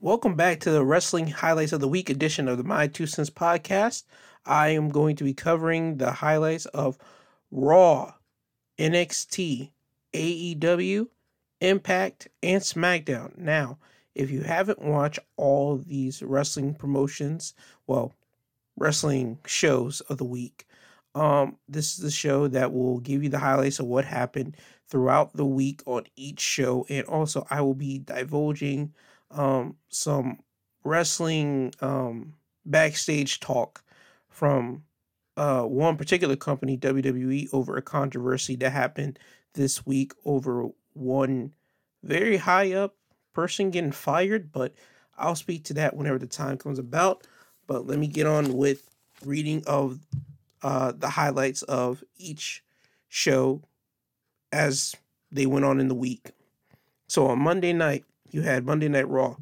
Welcome back to the Wrestling Highlights of the Week edition of the My Two Cents podcast. I am going to be covering the highlights of Raw, NXT, AEW, Impact, and SmackDown. Now, if you haven't watched all these wrestling promotions, well, wrestling shows of the week, um, this is the show that will give you the highlights of what happened throughout the week on each show, and also I will be divulging um, some wrestling um, backstage talk from uh, one particular company, WWE, over a controversy that happened this week over one very high up person getting fired. But I'll speak to that whenever the time comes about. But let me get on with reading of uh, the highlights of each show as they went on in the week. So on Monday night, you had Monday Night Raw.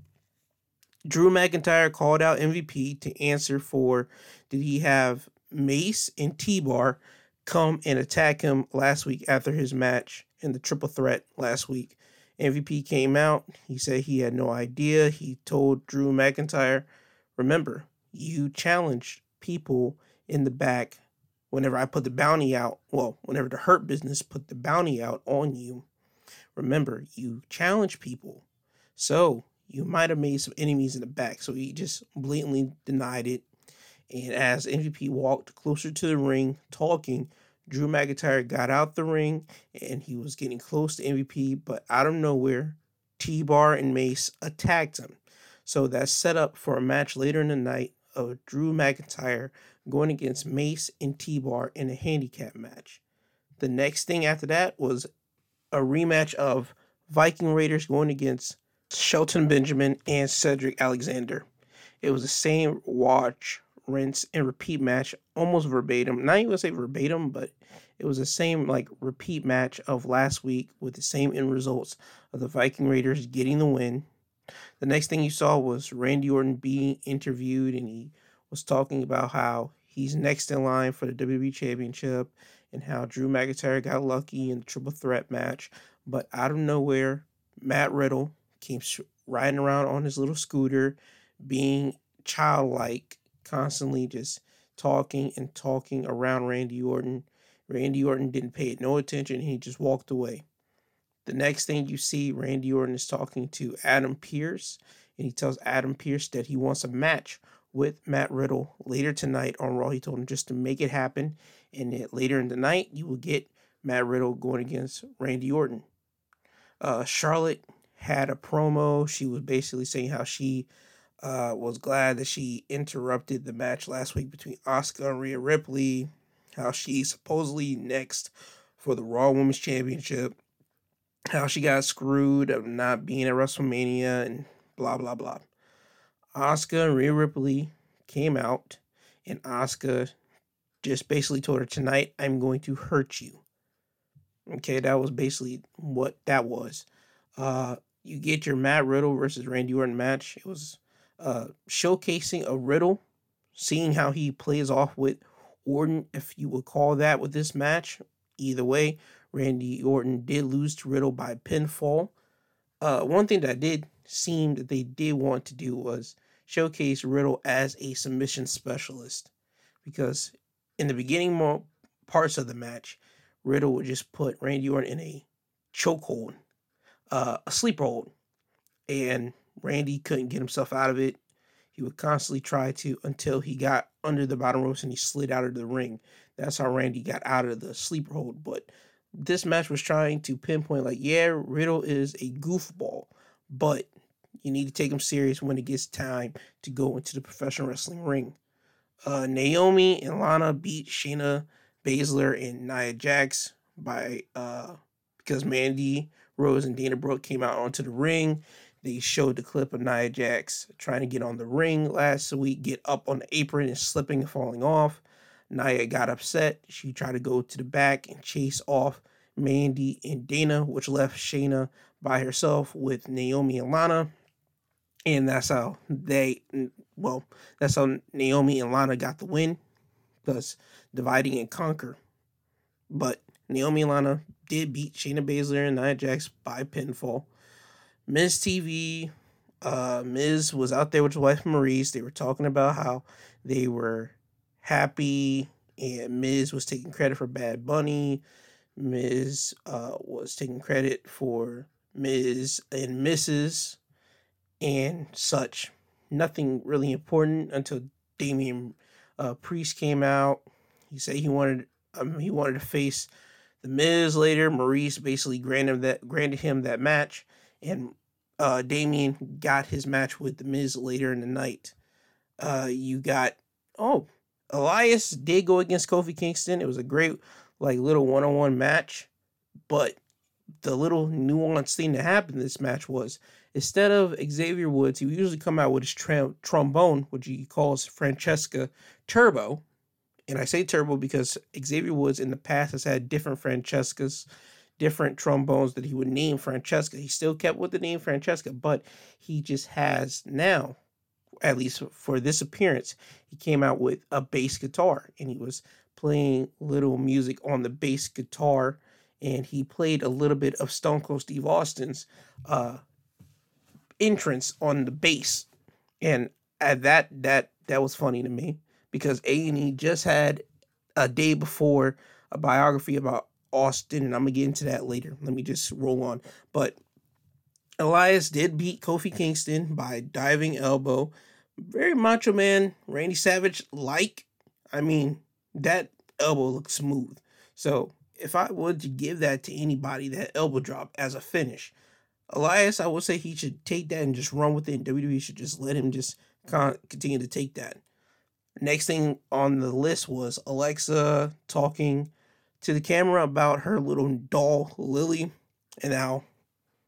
Drew McIntyre called out MVP to answer for did he have Mace and T Bar come and attack him last week after his match in the triple threat last week. MVP came out. He said he had no idea. He told Drew McIntyre, remember, you challenged people in the back whenever I put the bounty out. Well, whenever the Hurt Business put the bounty out on you. Remember, you challenge people. So you might have made some enemies in the back. So he just blatantly denied it. And as MVP walked closer to the ring, talking, Drew McIntyre got out the ring and he was getting close to MVP, but out of nowhere, T Bar and Mace attacked him. So that's set up for a match later in the night of Drew McIntyre going against Mace and T Bar in a handicap match. The next thing after that was a rematch of Viking Raiders going against Shelton Benjamin, and Cedric Alexander. It was the same watch, rinse, and repeat match, almost verbatim. Not even say verbatim, but it was the same like repeat match of last week with the same end results of the Viking Raiders getting the win. The next thing you saw was Randy Orton being interviewed, and he was talking about how he's next in line for the WWE Championship and how Drew McIntyre got lucky in the triple threat match. But out of nowhere, Matt Riddle came riding around on his little scooter, being childlike, constantly just talking and talking around Randy Orton. Randy Orton didn't pay it no attention. He just walked away. The next thing you see, Randy Orton is talking to Adam Pearce, and he tells Adam Pearce that he wants a match with Matt Riddle later tonight on Raw. He told him just to make it happen, and that later in the night you will get Matt Riddle going against Randy Orton. Uh, Charlotte had a promo. She was basically saying how she uh, was glad that she interrupted the match last week between Asuka and Rhea Ripley. How she's supposedly next for the Raw Women's Championship. How she got screwed of not being at WrestleMania and blah blah blah. Asuka and Rhea Ripley came out, and Asuka just basically told her tonight, "I'm going to hurt you." Okay, that was basically what that was. Uh, you get your Matt Riddle versus Randy Orton match. It was uh, showcasing a Riddle, seeing how he plays off with Orton, if you would call that with this match. Either way, Randy Orton did lose to Riddle by pinfall. Uh, one thing that did seem that they did want to do was showcase Riddle as a submission specialist, because in the beginning parts of the match, Riddle would just put Randy Orton in a chokehold uh, a sleeper hold, and Randy couldn't get himself out of it. He would constantly try to until he got under the bottom ropes and he slid out of the ring. That's how Randy got out of the sleeper hold. But this match was trying to pinpoint, like, yeah, Riddle is a goofball, but you need to take him serious when it gets time to go into the professional wrestling ring. Uh, Naomi and Lana beat Shayna Baszler and Nia Jax by uh, because Mandy Rose and Dana Brooke came out onto the ring. They showed the clip of Nia Jax trying to get on the ring last week, get up on the apron and slipping and falling off. Nia got upset. She tried to go to the back and chase off Mandy and Dana, which left Shayna by herself with Naomi and Lana. And that's how they, well, that's how Naomi and Lana got the win. Thus, dividing and conquer. But Naomi Lana did beat Shayna Baszler and Nia Jax by pinfall. Miz TV, uh, Miz was out there with his wife Maryse. They were talking about how they were happy, and Miz was taking credit for Bad Bunny. Miz uh, was taking credit for Miz and Mrs. and such. Nothing really important until Damian uh, Priest came out. He said he wanted um, he wanted to face the Miz later. Maryse basically granted that granted him that match, and uh, Damian got his match with the Miz later in the night. Uh, you got oh Elias did go against Kofi Kingston. It was a great like little one on one match, but the little nuanced thing that happened in this match was instead of Xavier Woods, he would usually come out with his trombone, which he calls Francesca Turbo. And I say turbo because Xavier Woods in the past has had different Francescas different trombones that he would name Francesca. He still kept with the name Francesca, but he just has now, at least for this appearance, he came out with a bass guitar and he was playing little music on the bass guitar and he played a little bit of Stone Cold Steve Austin's uh, entrance on the bass. And at that that that was funny to me because A&E just had a day before a biography about Austin, and I'm gonna get into that later. Let me just roll on. But Elias did beat Kofi Kingston by diving elbow. Very macho man, Randy Savage like. I mean, that elbow looks smooth. So if I would to give that to anybody, that elbow drop as a finish, Elias, I would say he should take that and just run with it. And WWE should just let him just continue to take that. Next thing on the list was Alexa talking to the camera about her little doll Lily and how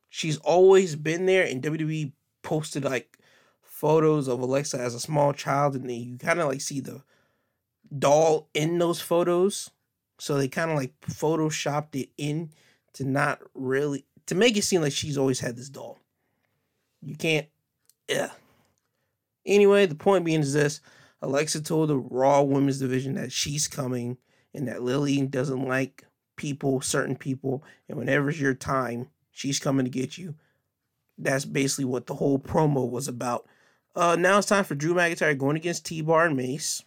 she's always been there and WWE posted like photos of Alexa as a small child and then you kind of like see the doll in those photos. So they kind of like photoshopped it in to not really to make it seem like she's always had this doll. You can't yeah. Anyway the point being is this Alexa told the Raw Women's Division that she's coming and that Lily doesn't like people, certain people, and whenever it's your time, she's coming to get you. That's basically what the whole promo was about. Uh, now it's time for Drew McIntyre going against T Bar and Mace.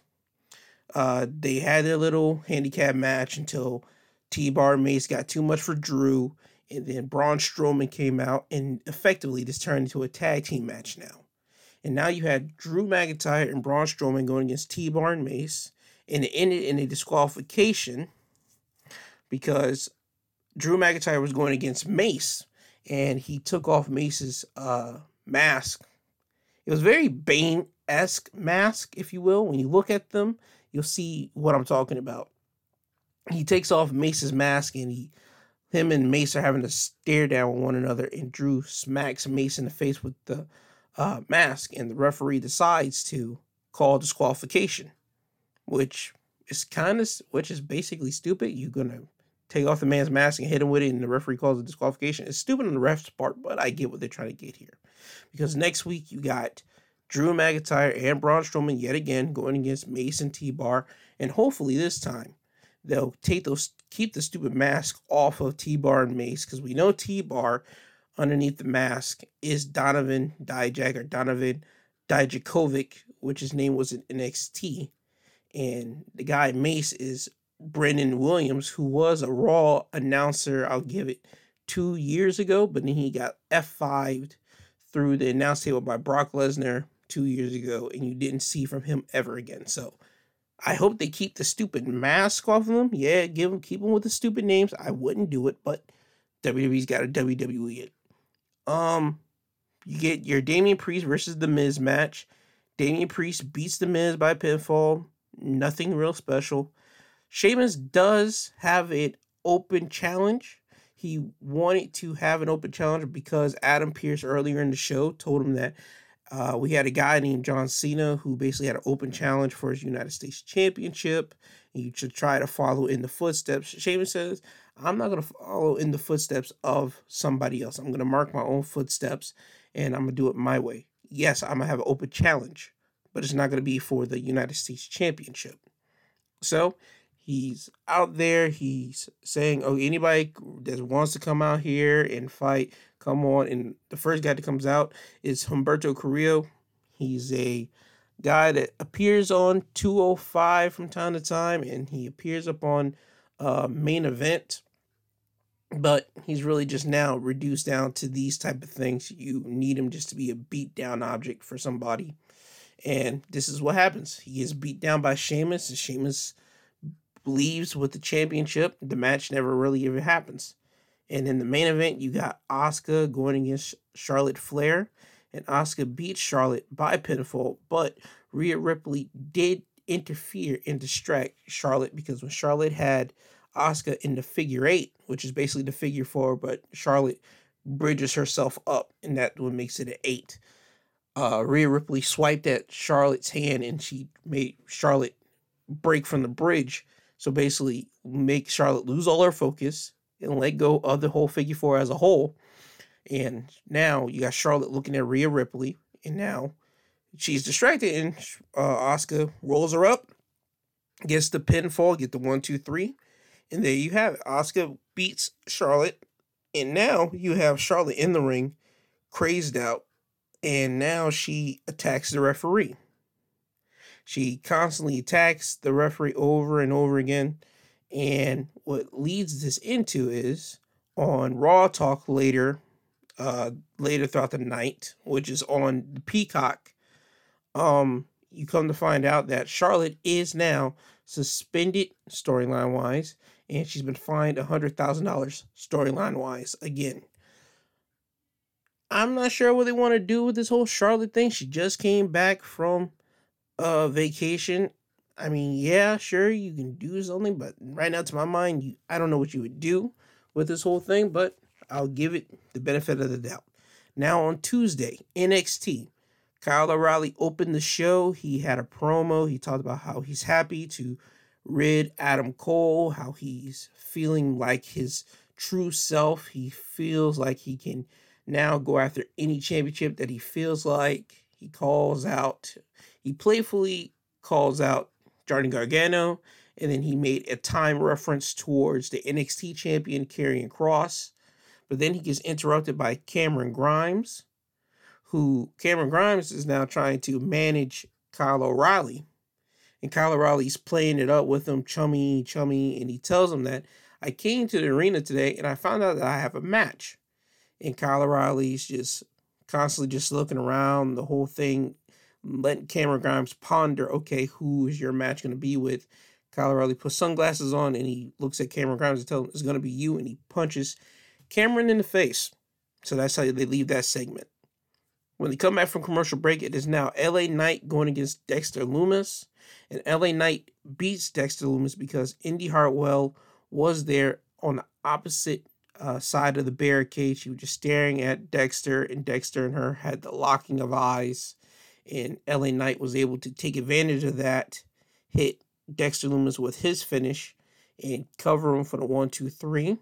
Uh, they had their little handicap match until T Bar and Mace got too much for Drew, and then Braun Strowman came out, and effectively this turned into a tag team match now. And now you had Drew McIntyre and Braun Strowman going against T Bar and Mace and it ended in a disqualification because Drew McIntyre was going against Mace and he took off Mace's uh, mask. It was very Bane esque mask, if you will. When you look at them, you'll see what I'm talking about. He takes off Mace's mask and he him and Mace are having to stare down with one another, and Drew smacks Mace in the face with the uh, mask, and the referee decides to call disqualification which is kind of which is basically stupid. You're gonna take off the man's mask and hit him with it, and the referee calls it disqualification. It's stupid on the ref's part, but I get what they're trying to get here. Because next week you got Drew McIntyre and Braun Strowman yet again going against Mace and T Bar, and hopefully this time they'll take those keep the stupid mask off of T Bar and Mace because we know T Bar underneath the mask is Donovan Dijak or Donovan Dijakovic, which his name was in NXT and the guy Mace is Brennan Williams, who was a Raw announcer. I'll give it two years ago, but then he got F5'd through the announce table by Brock Lesnar two years ago, and you didn't see from him ever again. So I hope they keep the stupid mask off of them. Yeah, give them keep them with the stupid names. I wouldn't do it, but WWE's got a WWE. Um, you get your Damian Priest versus the Miz match. Damian Priest beats the Miz by pinfall nothing real special. Sheamus does have an open challenge. He wanted to have an open challenge because Adam Pearce earlier in the show told him that uh, we had a guy named John Cena who basically had an open challenge for his United States Championship. And you should try to follow in the footsteps. Sheamus says, I'm not going to follow in the footsteps of somebody else. I'm going to mark my own footsteps and I'm going to do it my way. Yes, I'm going to have an open challenge but it's not going to be for the United States Championship. So He's out there. He's saying, "Oh, anybody that wants to come out here and fight, come on." And the first guy that comes out is Humberto Carrillo. He's a guy that appears on 205 from time to time, and he appears up on uh, main event. But he's really just now reduced down to these type of things. You need him just to be a beat down object for somebody. And this is what happens. He is beat down by Sheamus, and Sheamus leaves with the championship. The match never really even happens. And in the main event, you got Asuka going against Charlotte Flair, and Asuka beats Charlotte by pinfall, but Rhea Ripley did interfere and distract Charlotte because when Charlotte had Asuka in the figure eight, which is basically the figure four, but Charlotte bridges herself up, and that what makes it an eight. Uh, Rhea Ripley swiped at Charlotte's hand, and she made Charlotte break from the bridge so basically, make Charlotte lose all her focus and let go of the whole figure four as a whole. And now you got Charlotte looking at Rhea Ripley, and now she's distracted, and uh, Asuka rolls her up, gets the pinfall, get the one, two, three, and there you have it. Asuka beats Charlotte, and now you have Charlotte in the ring, crazed out, and now she attacks the referee. She constantly attacks the referee over and over again. And what leads this into is on Raw Talk later, uh, later throughout the night, which is on the Peacock. Um, you come to find out that Charlotte is now suspended storyline wise, and she's been fined a hundred thousand dollars storyline wise again. I'm not sure what they want to do with this whole Charlotte thing. She just came back from uh vacation, I mean, yeah, sure, you can do something, but right now, to my mind, you, I don't know what you would do with this whole thing, but I'll give it the benefit of the doubt. Now on Tuesday, NXT, Kyle O'Reilly opened the show. He had a promo. He talked about how he's happy to rid Adam Cole, how he's feeling like his true self. He feels like he can now go after any championship that he feels like. He calls out he playfully calls out Johnny Gargano, and then he made a time reference towards the NXT champion Karrion Kross. But then he gets interrupted by Cameron Grimes, who Cameron Grimes is now trying to manage Kyle O'Reilly. And Kyle O'Reilly's playing it up with him, chummy, chummy, and he tells him that I came to the arena today and I found out that I have a match. And Kyle O'Reilly's just constantly just looking around, the whole thing letting Cameron Grimes ponder, okay, who is your match going to be with? Kyle O'Reilly puts sunglasses on and he looks at Cameron Grimes and tells him it's going to be you, and he punches Cameron in the face. So that's how they leave that segment. When they come back from commercial break, it is now LA Knight going against Dexter Lumis. And LA Knight beats Dexter Lumis because Indi Hartwell was there on the opposite uh, side of the barricade. She was just staring at Dexter, and Dexter and her had the locking of eyes and LA Knight was able to take advantage of that, hit Dexter Lumis with his finish, and cover him for the one, two, three.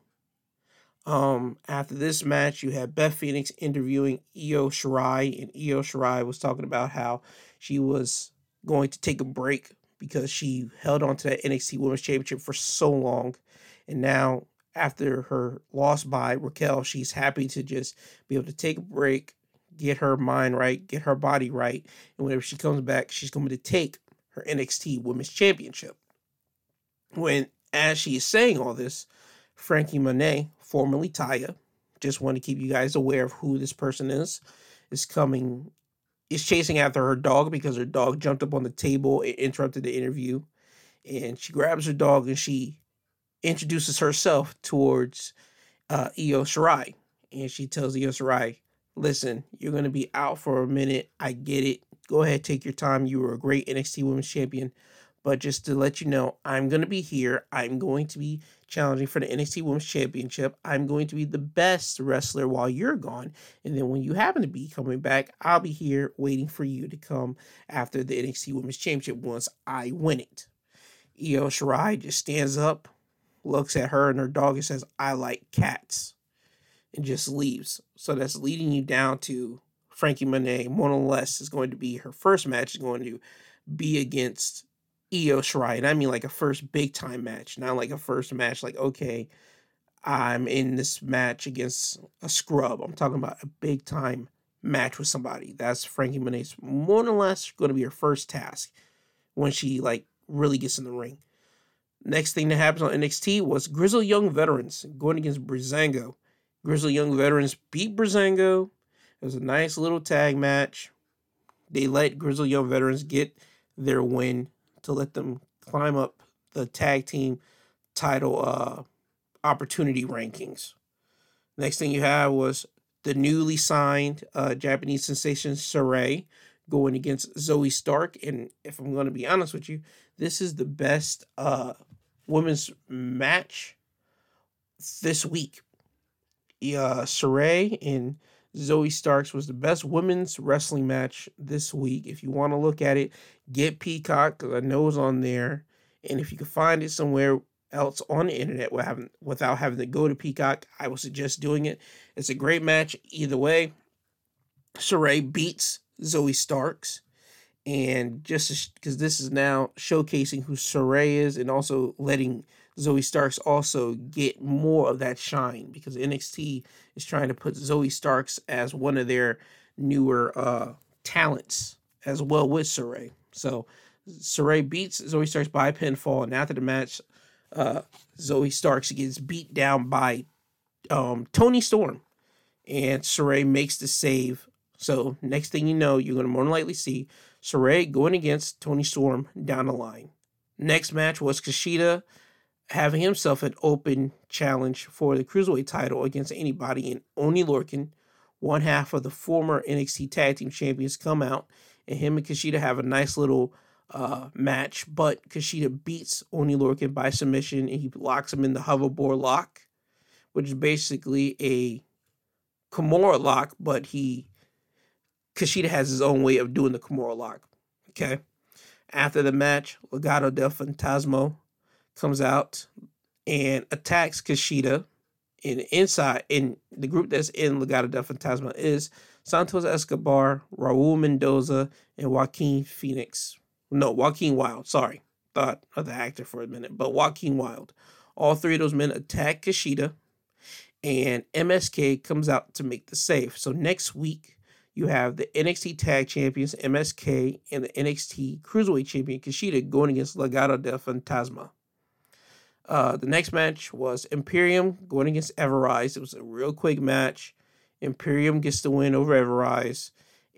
Um, after this match, you had Beth Phoenix interviewing Io Shirai, and Io Shirai was talking about how she was going to take a break because she held on to that NXT Women's Championship for so long, and now after her loss by Raquel, she's happy to just be able to take a break, get her mind right, get her body right, and whenever she comes back, she's going to take her NXT Women's Championship. When, as she is saying all this, Frankie Monet, formerly Taya, just want to keep you guys aware of who this person is, is coming, is chasing after her dog because her dog jumped up on the table and interrupted the interview. And she grabs her dog and she introduces herself towards uh, Io Shirai. And she tells Io Shirai, listen, you're going to be out for a minute. I get it. Go ahead, take your time. You were a great NXT Women's Champion. But just to let you know, I'm going to be here. I'm going to be challenging for the NXT Women's Championship. I'm going to be the best wrestler while you're gone. And then when you happen to be coming back, I'll be here waiting for you to come after the NXT Women's Championship once I win it. Io Shirai just stands up, looks at her and her dog and says, I like cats and just leaves. So that's leading you down to Frankie Monet, or less, is going to be her first match, is going to be against Shirai. And I mean like a first big time match, not like a first match like, okay, I'm in this match against a scrub. I'm talking about a big time match with somebody. That's Frankie Monet's more or less going to be her first task when she like really gets in the ring. Next thing that happens on NXT was Grizzled Young Veterans going against Breezango. Grizzled Young Veterans beat Breezango. It was a nice little tag match. They let Grizzled Young Veterans get their win to let them climb up the tag team title uh, opportunity rankings. Next thing you have was the newly signed uh, Japanese sensation Sarray going against Zoey Stark. And if I'm going to be honest with you, this is the best uh, women's match this week. Uh, Sarray and Zoey Starks was the best women's wrestling match this week. If you want to look at it, get Peacock because I know it's on there. And if you can find it somewhere else on the internet without having, to go to Peacock, I would suggest doing it. It's a great match either way. Sarray beats Zoey Starks. And just because this is now showcasing who Sarray is and also letting Zoey Starks also get more of that shine because NXT is trying to put Zoey Starks as one of their newer uh, talents as well with Sarray. So Sarray beats Zoey Starks by pinfall, and after the match, uh, Zoey Starks gets beat down by um, Toni Storm, and Sarray makes the save. So next thing you know, you're going to more than likely see Sarray going against Toni Storm down the line. Next match was Kushida having himself an open challenge for the cruiserweight title against anybody, and Oney Lorcan, one half of the former NXT Tag Team Champions, come out, and him and Kushida have a nice little uh, match, but Kushida beats Oney Lorcan by submission and he locks him in the hoverboard lock, which is basically a Kimura lock, but he Kushida has his own way of doing the Kimura lock. Okay. After the match, Legado del Fantasma comes out and attacks Kushida. And inside, in the group that's in Legado del Fantasma is Santos Escobar, Raul Mendoza, and Joaquin Phoenix. No, Joaquin Wilde. Sorry. Thought of the actor for a minute, but Joaquin Wilde. All three of those men attack Kushida, and MSK comes out to make the save. So next week, you have the NXT Tag Champions MSK and the NXT Cruiserweight Champion Kushida going against Legado del Fantasma. Uh, the next match was Imperium going against Ever-Rise. It was a real quick match. Imperium gets the win over Ever-Rise.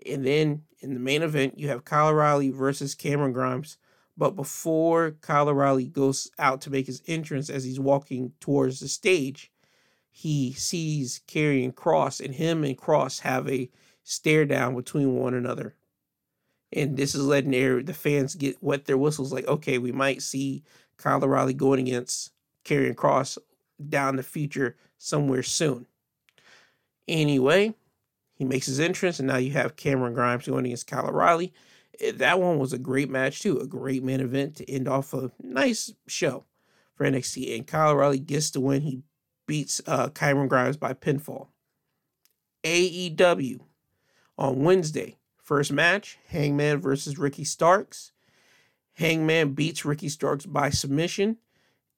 And then in the main event, you have Kyle O'Reilly versus Cameron Grimes. But before Kyle O'Reilly goes out to make his entrance as he's walking towards the stage, he sees Karrion Kross, and him and Kross have a stare down between one another. And this is letting the fans get wet their whistles like, okay, we might see Kyle O'Reilly going against Karrion Kross down the future somewhere soon. Anyway, he makes his entrance, and now you have Cameron Grimes going against Kyle O'Reilly. That one was a great match, too. A great main event to end off a nice show for NXT. And Kyle O'Reilly gets the win. He beats uh, Cameron Grimes by pinfall. AEW on Wednesday. First match Hangman versus Ricky Starks. Hangman beats Ricky Starks by submission.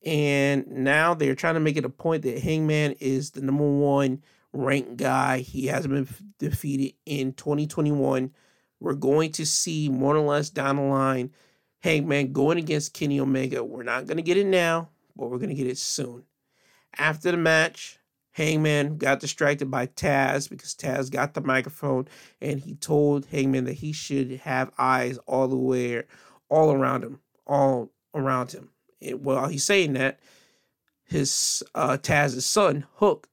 And now they're trying to make it a point that Hangman is the number one ranked guy. He hasn't been defeated in 2021. We're going to see more or less down the line Hangman going against Kenny Omega. We're not going to get it now, but we're going to get it soon. After the match, Hangman got distracted by Taz because Taz got the microphone and he told Hangman that he should have eyes all the way, all around him, all around him. And while he's saying that, his uh, Taz's son Hook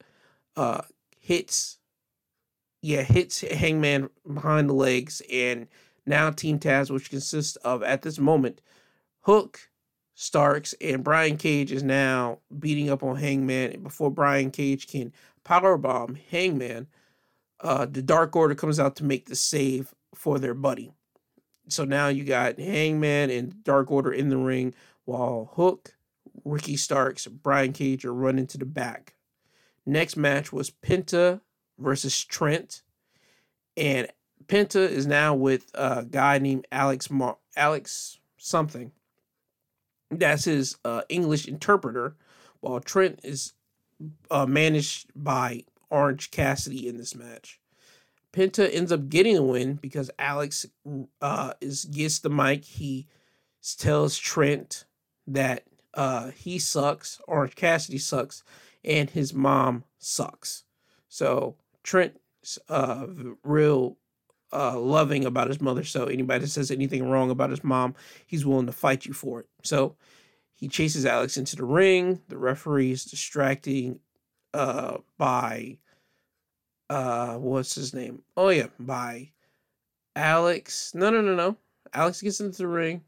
uh, hits, yeah, hits Hangman behind the legs, and now Team Taz, which consists of at this moment Hook, Starks and Brian Cage is now beating up on Hangman. And before Brian Cage can powerbomb Hangman, uh, the Dark Order comes out to make the save for their buddy. So now you got Hangman and Dark Order in the ring while Hook, Ricky Starks, Brian Cage are running to the back. Next match was Penta versus Trent. And Penta is now with a guy named Alex Mar- Alex something That's his uh, English interpreter, while Trent is uh, managed by Orange Cassidy in this match. Penta ends up getting a win because Alex uh, is gets the mic. He tells Trent that uh, he sucks, or Cassidy sucks, and his mom sucks. So Trent's uh, real uh, loving about his mother. So anybody that says anything wrong about his mom, he's willing to fight you for it. So he chases Alex into the ring. The referee is distracting uh, by uh, what's his name? Oh yeah, by Alex. No, no, no, no. Alex gets into the ring.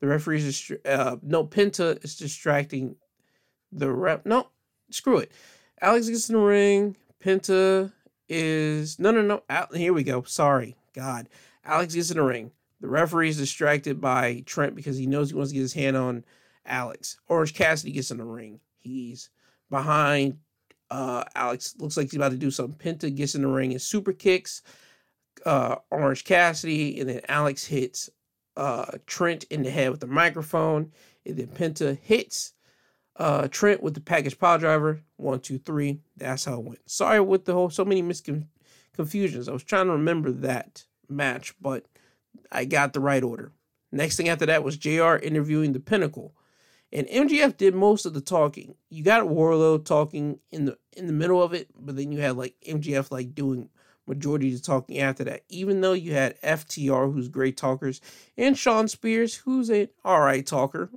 The referee's dist- uh, no Penta is distracting the rep. No, screw it. Alex gets in the ring. Penta is no, no, no. Al- here we go. Sorry, God. Alex gets in the ring. The referee is distracted by Trent because he knows he wants to get his hand on Alex. Orange Cassidy gets in the ring. He's behind uh, Alex. Looks like he's about to do something. Penta gets in the ring and super kicks uh, Orange Cassidy, and then Alex hits uh, Trent in the head with the microphone, and then Penta hits uh, Trent with the package pile driver. One, two, three. That's how it went. Sorry with the whole so many misconfusions. I was trying to remember that match, but I got the right order. Next thing after that was JR interviewing the Pinnacle. And MJF did most of the talking. You got Wardlow talking in the in the middle of it, but then you had like MJF like doing majority of the talking after that. Even though you had FTR, who's great talkers, and Shawn Spears, who's an alright talker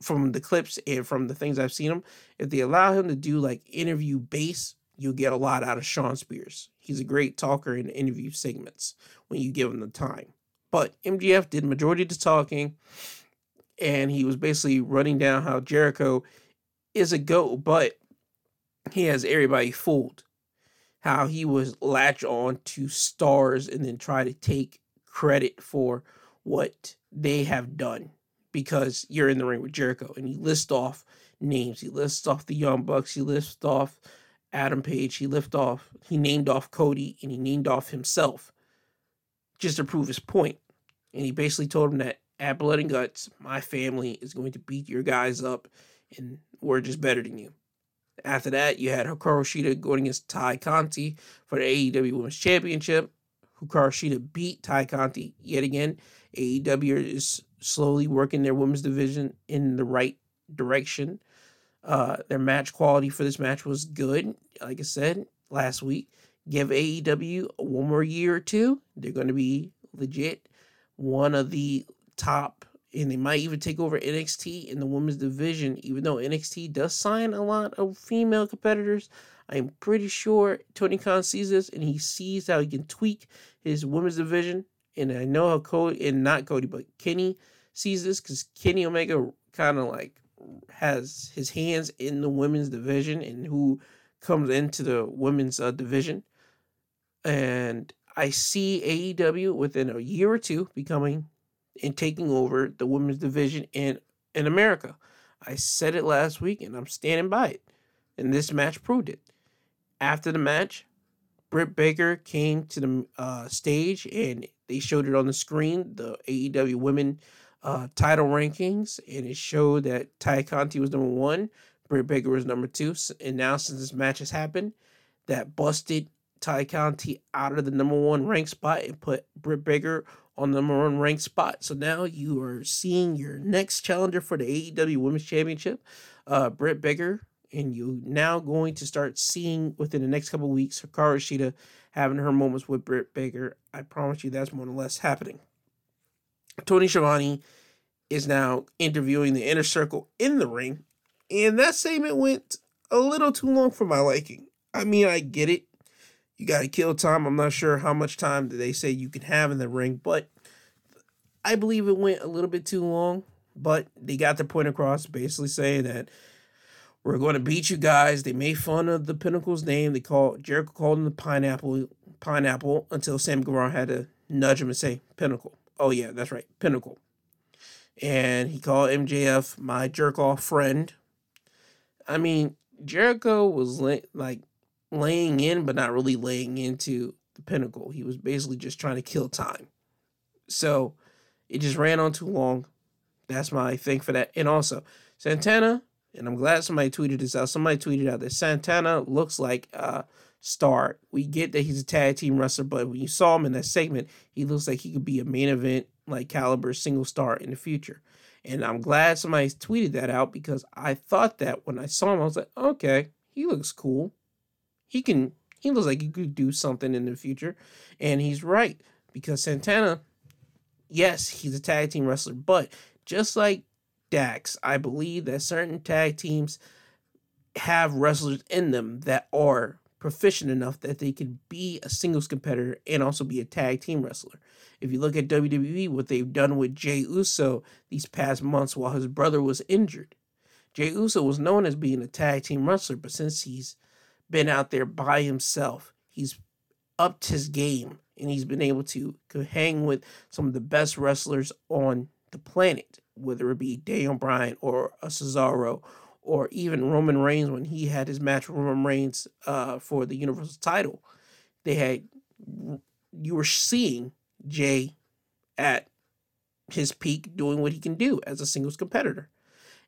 from the clips and from the things I've seen him. If they allow him to do like interview base, you'll get a lot out of Shawn Spears. He's a great talker in interview segments when you give him the time. But MJF did majority of the talking, and he was basically running down how Jericho is a goat, but he has everybody fooled how he was latch on to stars and then try to take credit for what they have done because you're in the ring with Jericho and he lists off names. He lists off the Young Bucks. He lists off Adam Page. He lift off. He named off Cody and he named off himself just to prove his point. And he basically told him that at Blood and Guts, my family is going to beat your guys up and we're just better than you. After that, you had Hikaru Shida going against Tay Conti for the AEW Women's Championship. Hikaru Shida beat Tay Conti yet again. AEW is slowly working their women's division in the right direction. Uh, their match quality for this match was good. Like I said last week, give AEW one more year or two. They're going to be legit one of the top and they might even take over NXT in the women's division, even though NXT does sign a lot of female competitors. I'm pretty sure Tony Khan sees this and he sees how he can tweak his women's division. And I know how Cody, and not Cody, but Kenny sees this because Kenny Omega kind of like has his hands in the women's division and who comes into the women's uh, division. And I see AEW within a year or two becoming and taking over the women's division in in America. I said it last week and I'm standing by it. And this match proved it. After the match, Britt Baker came to the uh, stage and they showed it on the screen, the AEW women uh, title rankings, and it showed that Tay Conti was number one, Britt Baker was number two. And now, since this match has happened, that busted Tay Conti out of the number one rank spot and put Britt Baker on the number one ranked spot. So now you are seeing your next challenger for the AEW Women's Championship, uh, Britt Baker, and you now going to start seeing within the next couple weeks Hikaru Shida having her moments with Britt Baker. I promise you that's more or less happening. Tony Schiavone is now interviewing the inner circle in the ring, and that segment went a little too long for my liking. I mean, I get it you got to kill time. I'm not sure how much time they say you can have in the ring, but I believe it went a little bit too long. But they got their point across, basically saying that we're going to beat you guys. They made fun of the Pinnacle's name. They called Jericho called him the pineapple pineapple until Sam Guevara had to nudge him and say Pinnacle. Oh yeah, that's right, Pinnacle. And he called MJF my jerk off friend. I mean, Jericho was like laying in, but not really laying into the pinnacle. He was basically just trying to kill time. So it just ran on too long. That's my thing for that. And also, Santana, and I'm glad somebody tweeted this out. Somebody tweeted out that Santana looks like a star. We get that he's a tag team wrestler, but when you saw him in that segment, he looks like he could be a main event like caliber single star in the future. And I'm glad somebody tweeted that out because I thought that when I saw him, I was like, okay, he looks cool. He can he looks like he could do something in the future. And he's right. Because Santana, yes, he's a tag team wrestler, but just like Dax, I believe that certain tag teams have wrestlers in them that are proficient enough that they can be a singles competitor and also be a tag team wrestler. If you look at WWE, what they've done with Jay Uso these past months while his brother was injured. Jay Uso was known as being a tag team wrestler, but since he's been out there by himself, he's upped his game and he's been able to hang with some of the best wrestlers on the planet, whether it be Daniel Bryan or a Cesaro or even Roman Reigns when he had his match with Roman Reigns uh, for the Universal title. They had, you were seeing Jay at his peak doing what he can do as a singles competitor.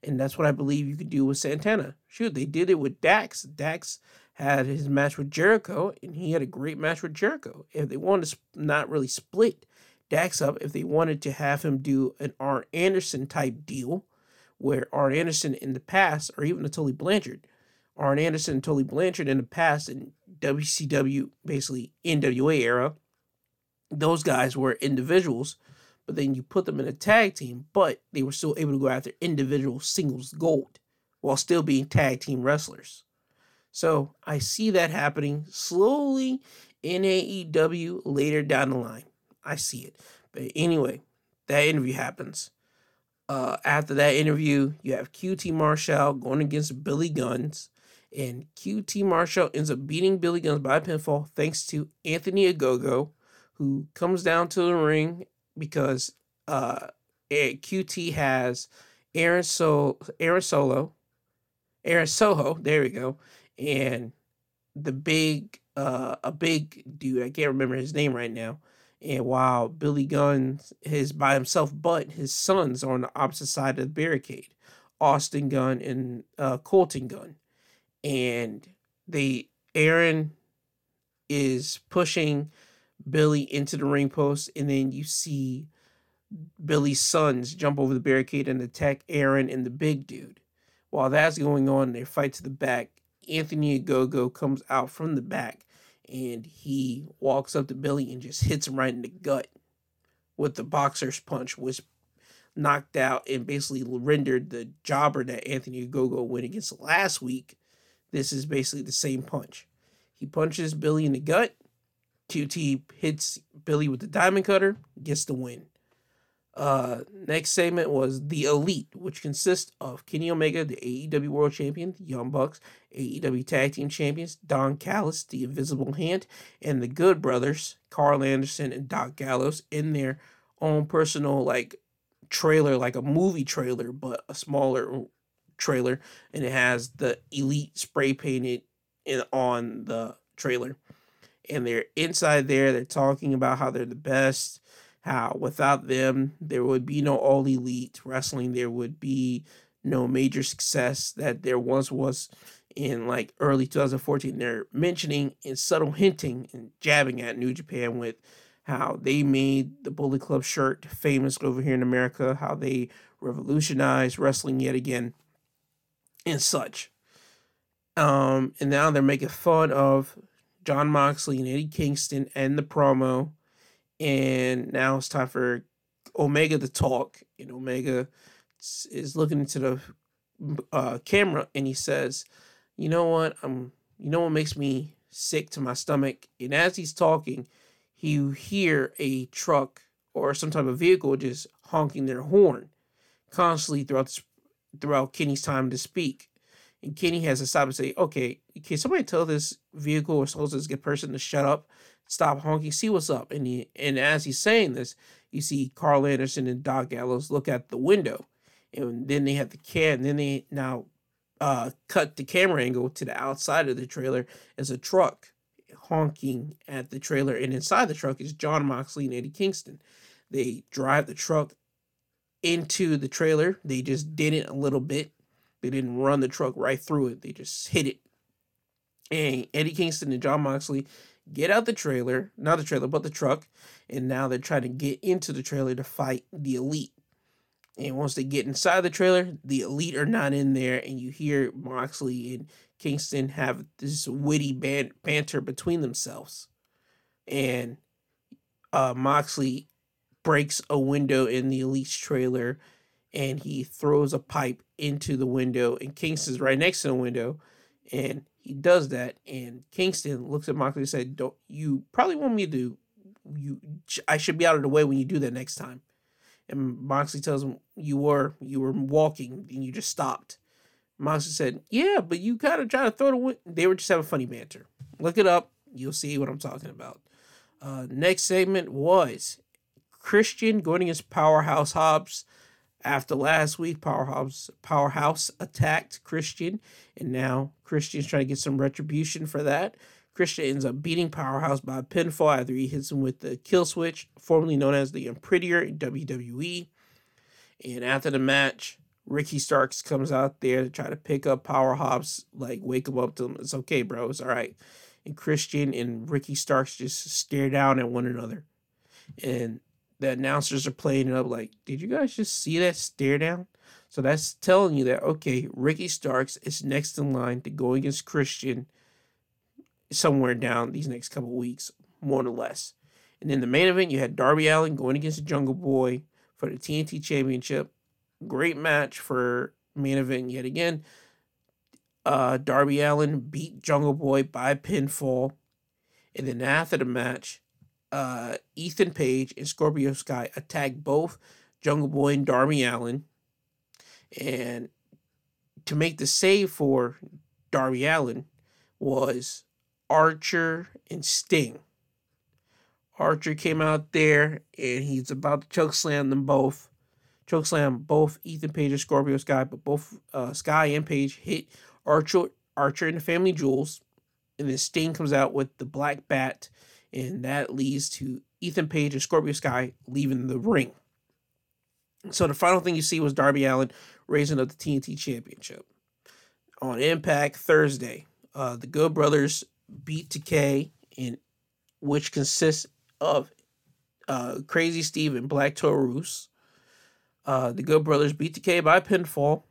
And that's what I believe you could do with Santana. Shoot, they did it with Dax. Dax had his match with Jericho, and he had a great match with Jericho. If they wanted to not really split Dax up, if they wanted to have him do an Arn Anderson type deal, where Arn Anderson in the past, or even a Tully Blanchard, Arn Anderson and Tully Blanchard in the past in WCW, basically NWA era, those guys were individuals, but then you put them in a tag team, but they were still able to go after individual singles gold while still being tag team wrestlers. So I see that happening slowly in AEW later down the line. I see it. But anyway, that interview happens. Uh, after that interview, you have QT Marshall going against Billy Guns. And QT Marshall ends up beating Billy Guns by a pinfall thanks to Anthony Ogogo, who comes down to the ring because uh, QT has Aaron, so- Aaron Solo, Aaron Soho, there we go, and the big uh a big dude i can't remember his name right now and while billy gunn is by himself but his sons are on the opposite side of the barricade austin gunn and uh colton gunn and they aaron is pushing billy into the ring post and then you see billy's sons jump over the barricade and attack aaron and the big dude. While that's going on they fight to the back Anthony Ogogo comes out from the back and he walks up to Billy and just hits him right in the gut with the boxer's punch, which knocked out and basically rendered the jobber that Anthony Ogogo went against last week. This is basically the same punch. He punches Billy in the gut. QT hits Billy with the diamond cutter, gets the win. Uh, next segment was the Elite, which consists of Kenny Omega, the AEW World Champion, the Young Bucks, AEW Tag Team Champions, Don Callis, the Invisible Hand, and the Good Brothers, Karl Anderson and Doc Gallows, in their own personal like trailer, like a movie trailer, but a smaller trailer, and it has the Elite spray painted in on the trailer. And they're inside there, they're talking about how they're the best how? Without them there would be no all elite wrestling. There would be no major success that there once was in like early 2014 they're mentioning and subtle hinting and jabbing at new japan with how they made the bullet club shirt famous over here in america how they revolutionized wrestling yet again and such. Um and now they're making fun of Jon moxley and eddie kingston and the promo and now it's time for Omega to talk. And Omega is looking into the uh, camera and he says, "You know what? I'm. You know what makes me sick to my stomach?" And as he's talking, you hear a truck or some type of vehicle just honking their horn constantly throughout throughout Kenny's time to speak. And Kenny has to stop and say, "Okay, can somebody tell this vehicle or so this person to shut up?" Stop honking, see what's up. And he and as he's saying this, you see Karl Anderson and Doc Gallows look at the window. And then they have the can then they now uh cut the camera angle to the outside of the trailer as a truck honking at the trailer. And inside the truck is Jon Moxley and Eddie Kingston. They drive the truck into the trailer. They just did it a little bit. They didn't run the truck right through it. They just hit it. And Eddie Kingston and Jon Moxley get out the trailer, not the trailer, but the truck, and now they're trying to get into the trailer to fight the elite. And once they get inside the trailer, the elite are not in there, and you hear Moxley and Kingston have this witty ban- banter between themselves. And uh, Moxley breaks a window in the elite's trailer, and he throws a pipe into the window, and Kingston's right next to the window, and he does that, and Kingston looks at Moxley and said, "Don't you probably want me to? You, I should be out of the way when you do that next time." And Moxley tells him, "You were, you were walking, and you just stopped." Moxley said, "Yeah, but you kind of trying to throw the win-. They were just having funny banter. Look it up. You'll see what I'm talking about." Uh, next segment was Christian going against Powerhouse Hobbs. After last week, Powerhouse Powerhouse attacked Christian, and now Christian's trying to get some retribution for that. Christian ends up beating Powerhouse by pinfall after he hits him with the kill switch, formerly known as the Imprinter in WWE. And after the match, Ricky Starks comes out there to try to pick up Powerhouse, like wake him up to him. It's okay, bro. It's all right. And Christian and Ricky Starks just stare down at one another. And the announcers are playing it up like, did you guys just see that stare down? So that's telling you that okay, Ricky Starks is next in line to go against Christian somewhere down these next couple weeks, more or less. And in the main event, you had Darby Allin going against the Jungle Boy for the TNT Championship. Great match for main event yet again. Uh, Darby Allin beat Jungle Boy by pinfall. And then after the match, uh, Ethan Page and Scorpio Sky attack both Jungle Boy and Darby Allin. And to make the save for Darby Allin was Archer and Sting. Archer came out there and he's about to choke slam them both. Choke slam both Ethan Page and Scorpio Sky, but both uh, Sky and Page hit Archer Archer and the Family Jewels. And then Sting comes out with the Black Bat and that leads to Ethan Page and Scorpio Sky leaving the ring. So the final thing you see was Darby Allin raising up the TNT Championship. On Impact Thursday, uh, the Good Brothers beat Decay, in which consists of uh, Crazy Steve and Black Taurus. Uh, the Good Brothers beat Decay by pinfall.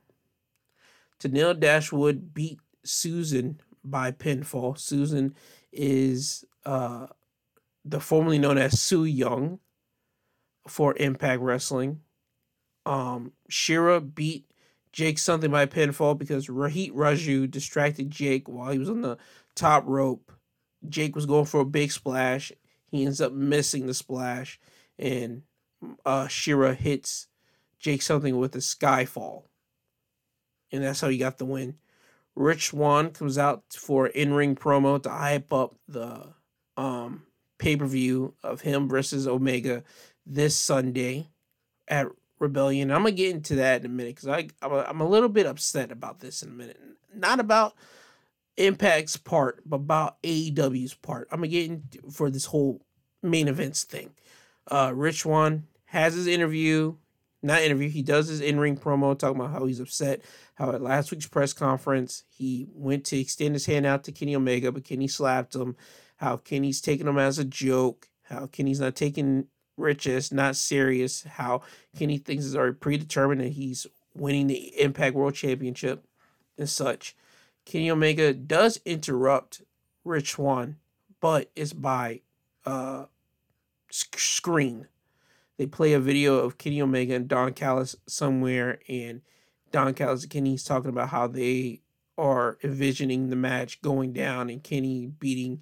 Tenille Dashwood beat Susan by pinfall. Susan is uh, the formerly known as Su Yung for Impact Wrestling. Um, Shera beat Jake something by pinfall because Rohit Raju distracted Jake while he was on the top rope. Jake was going for a big splash. He ends up missing the splash, and uh, Shera hits Jake something with a skyfall. And that's how he got the win. Rich Swann comes out for in ring promo to hype up the um, pay per view of him versus Omega this Sunday at Rebellion. I'm gonna get into that in a minute because I I'm a, I'm a little bit upset about this in a minute. Not about Impact's part, but about AEW's part. I'm gonna get into for this whole main events thing. Uh, Rich Swann has his interview, not interview. He does his in ring promo talking about how he's upset. How at last week's press conference he went to extend his hand out to Kenny Omega, but Kenny slapped him how Kenny's taking him as a joke, how Kenny's not taking Rich as not serious, how Kenny thinks it's already predetermined that he's winning the Impact World Championship and such. Kenny Omega does interrupt Rich Swann, but it's by uh, screen. They play a video of Kenny Omega and Don Callis somewhere, and Don Callis and Kenny's talking about how they are envisioning the match going down and Kenny beating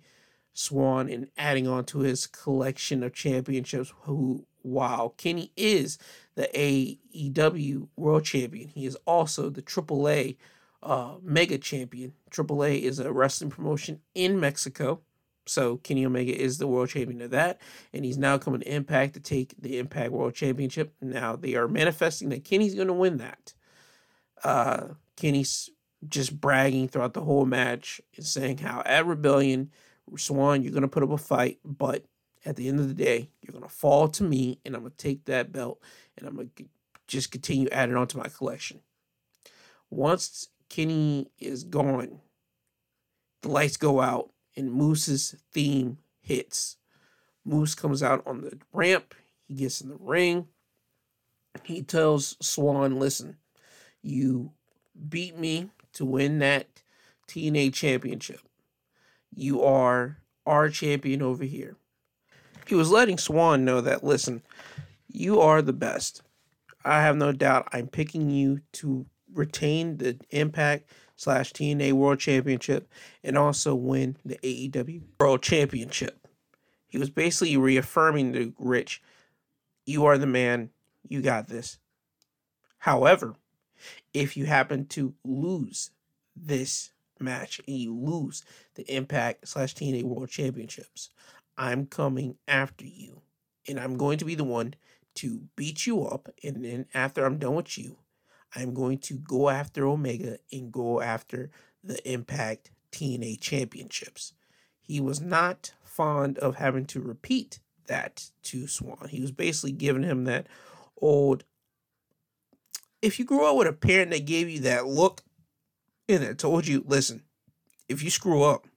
Swann and adding on to his collection of championships. Who, wow, Kenny is the AEW World Champion. He is also the AAA uh, Mega Champion. AAA is a wrestling promotion in Mexico. So Kenny Omega is the world champion of that, and he's now coming to Impact to take the Impact World Championship. Now they are manifesting that Kenny's going to win that. Uh, Kenny's just bragging throughout the whole match and saying how at Rebellion Swann, you're to put up a fight, but at the end of the day, you're to fall to me, and I'm to take that belt, and I'm to just continue adding on to my collection. Once Kenny is gone, the lights go out and Moose's theme hits. Moose comes out on the ramp. He gets in the ring. He tells Swann, listen, you beat me to win that TNA championship. You are our champion over here. He was letting Swann know that, listen, you are the best. I have no doubt I'm picking you to retain the Impact slash TNA World Championship and also win the AEW World Championship. He was basically reaffirming to Rich, you are the man, you got this. However, if you happen to lose this match and you lose the Impact slash TNA World Championships, I'm coming after you. And I'm going to be the one to beat you up. And then after I'm done with you, I'm going to go after Omega and go after the Impact TNA Championships. He was not fond of having to repeat that to Swann. He was basically giving him that old. If you grew up with a parent that gave you that look and that told you, listen, if you screw up,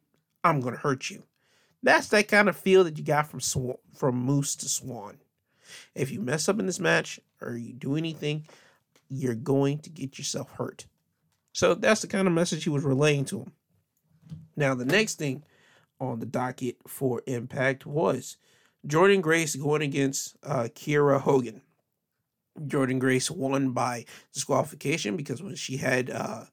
I'm going to hurt you. That's that kind of feel that you got from Swann, from Moose to Swann. If you mess up in this match or you do anything, you're going to get yourself hurt. So that's the kind of message he was relaying to him. Now, the next thing on the docket for Impact was Jordynne Grace going against uh, Kiera Hogan. Jordynne Grace won by disqualification because when she had uh,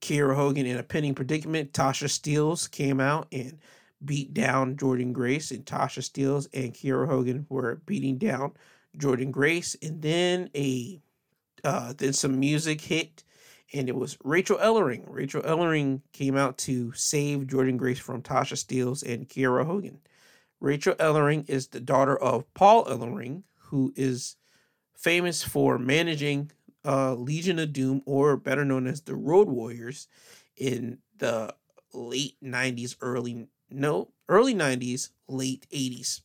Kiera Hogan in a pinning predicament, Tasha Steelz came out and beat down Jordynne Grace, and Tasha Steelz and Kiera Hogan were beating down Jordynne Grace, and then a uh, then some music hit, and it was Rachel Ellering. Rachel Ellering came out to save Jordynne Grace from Tasha Steelz and Kiera Hogan. Rachel Ellering is the daughter of Paul Ellering, who is famous for managing uh, Legion of Doom, or better known as the Road Warriors, in the late 90s, early no, early 90s, late 80s.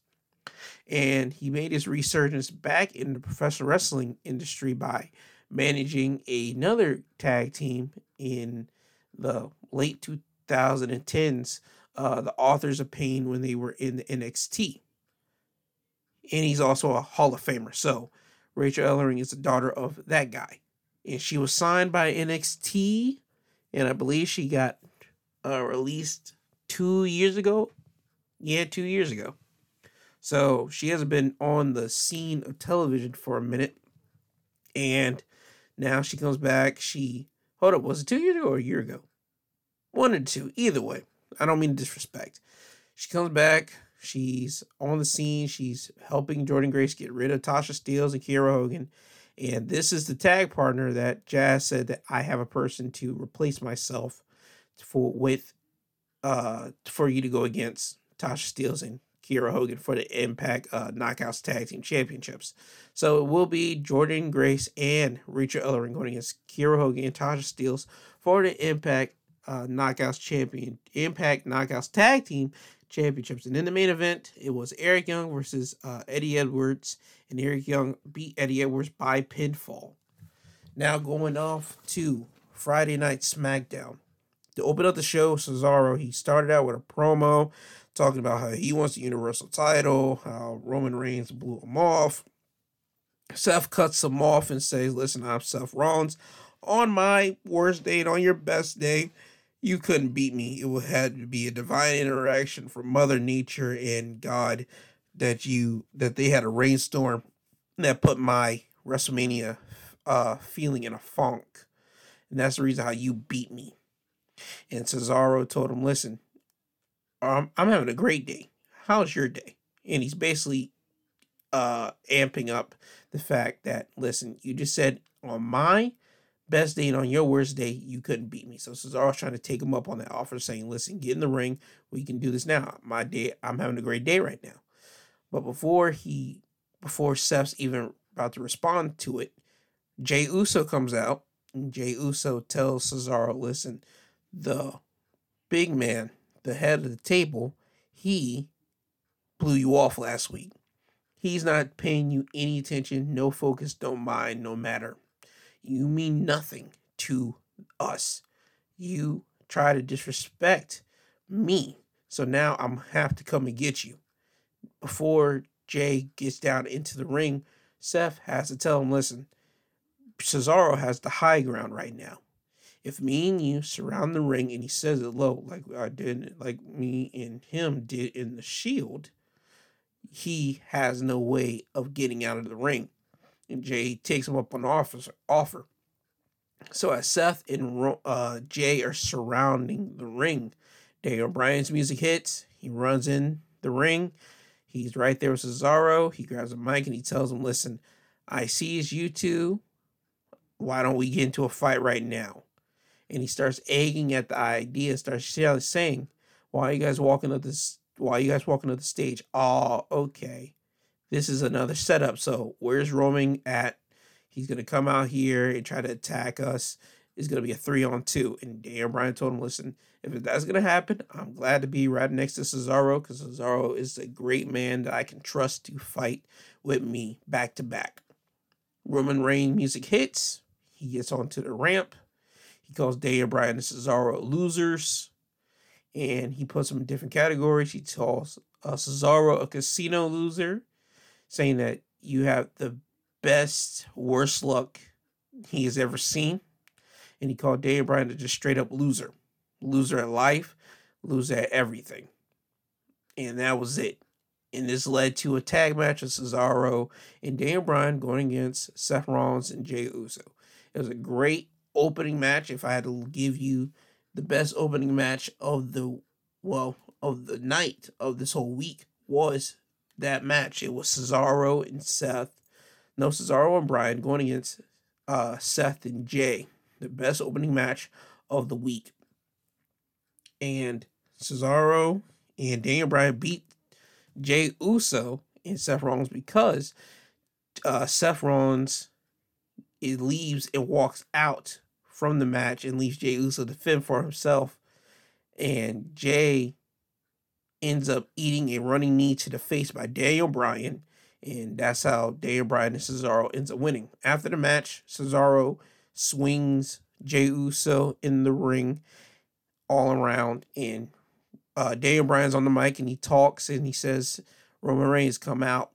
And he made his resurgence back in the professional wrestling industry by managing another tag team in the late 2010s, uh, the Authors of Pain, when they were in the NXT. And he's also a Hall of Famer. So Rachel Ellering is the daughter of that guy. And she was signed by NXT, and I believe she got uh, released two years ago. Yeah, two years ago. So she hasn't been on the scene of television for a minute. And now she comes back. She hold up, was it two years ago or a year ago? One or two. Either way. I don't mean disrespect. She comes back. She's on the scene. She's helping Jordynne Grace get rid of Tasha Steelz and Kiera Hogan. And this is the tag partner that Jazz said that I have a person to replace myself for with uh for you to go against Tasha Steelz and Kiera Hogan for the Impact uh, Knockouts Tag Team Championships. So it will be Jordynne Grace and Rachel Ellering going against Kiera Hogan and Tasha Steelz for the Impact uh, Knockouts Champion Impact Knockouts Tag Team Championships. And in the main event, it was Eric Young versus uh, Eddie Edwards, and Eric Young beat Eddie Edwards by pinfall. Now going off to Friday Night SmackDown. To open up the show, Cesaro, he started out with a promo talking about how he wants the Universal title, how Roman Reigns blew him off. Seth cuts him off and says, Listen, I'm Seth Rollins. On my worst day and on your best day, you couldn't beat me. It would had to be a divine interaction from Mother Nature and God that you that they had a rainstorm that put my WrestleMania uh feeling in a funk. And that's the reason how you beat me. And Cesaro told him, Listen, um, I'm having a great day. How's your day? And he's basically uh amping up the fact that listen, you just said on my best day and on your worst day, you couldn't beat me. So Cesaro's trying to take him up on that offer, saying, listen, get in the ring. We can do this now. My day, I'm having a great day right now. But before he before Seth's even about to respond to it, Jey Uso comes out and Jey Uso tells Cesaro, listen, the big man the head of the table, he blew you off last week. He's not paying you any attention, no focus, don't mind, no matter. You mean nothing to us. You try to disrespect me. So now I'm have to come and get you. Before Jey gets down into the ring, Seth has to tell him, listen, Cesaro has the high ground right now. If me and you surround the ring and he says it low, like I did, like me and him did in the Shield, he has no way of getting out of the ring. Jey takes him up on offer. offer. So as Seth and uh, Jey are surrounding the ring, Daniel Bryan's music hits. He runs in the ring. He's right there with Cesaro. He grabs a mic and he tells him, "Listen, I see it's you two. Why don't we get into a fight right now?" And he starts egging at the idea. Starts saying, "Why are you guys walking up this Why are you guys walking to the stage, oh, okay, this is another setup. So where's Roman at? He's gonna come out here and try to attack us. It's gonna be a three on two. And Dan Bryan told him, listen, if that's gonna happen, I'm glad to be right next to Cesaro because Cesaro is a great man that I can trust to fight with me back to back. Roman Reigns music hits. He gets onto the ramp. He calls Daniel Bryan and Cesaro losers and he puts them in different categories. He calls uh, Cesaro a casino loser, saying that you have the best, worst luck he has ever seen. And he called Daniel Bryan a just straight up loser. Loser at life, loser at everything. And that was it. And this led to a tag match of Cesaro and Daniel Bryan going against Seth Rollins and Jey Uso. It was a great opening match. If I had to give you the best opening match of the well of the night of this whole week was that match. It was Cesaro and Seth. No, Cesaro and Bryan going against uh, Seth and Jey. The best opening match of the week. And Cesaro and Daniel Bryan beat Jey Uso and Seth Rollins because uh, Seth Rollins it leaves and walks out from the match and leaves Jey Uso to fend for himself. And Jey ends up eating a running knee to the face by Daniel Bryan. And that's how Daniel Bryan and Cesaro ends up winning. After the match, Cesaro swings Jey Uso in the ring all around. And uh, Daniel Bryan's on the mic and he talks and he says, Roman Reigns, come out.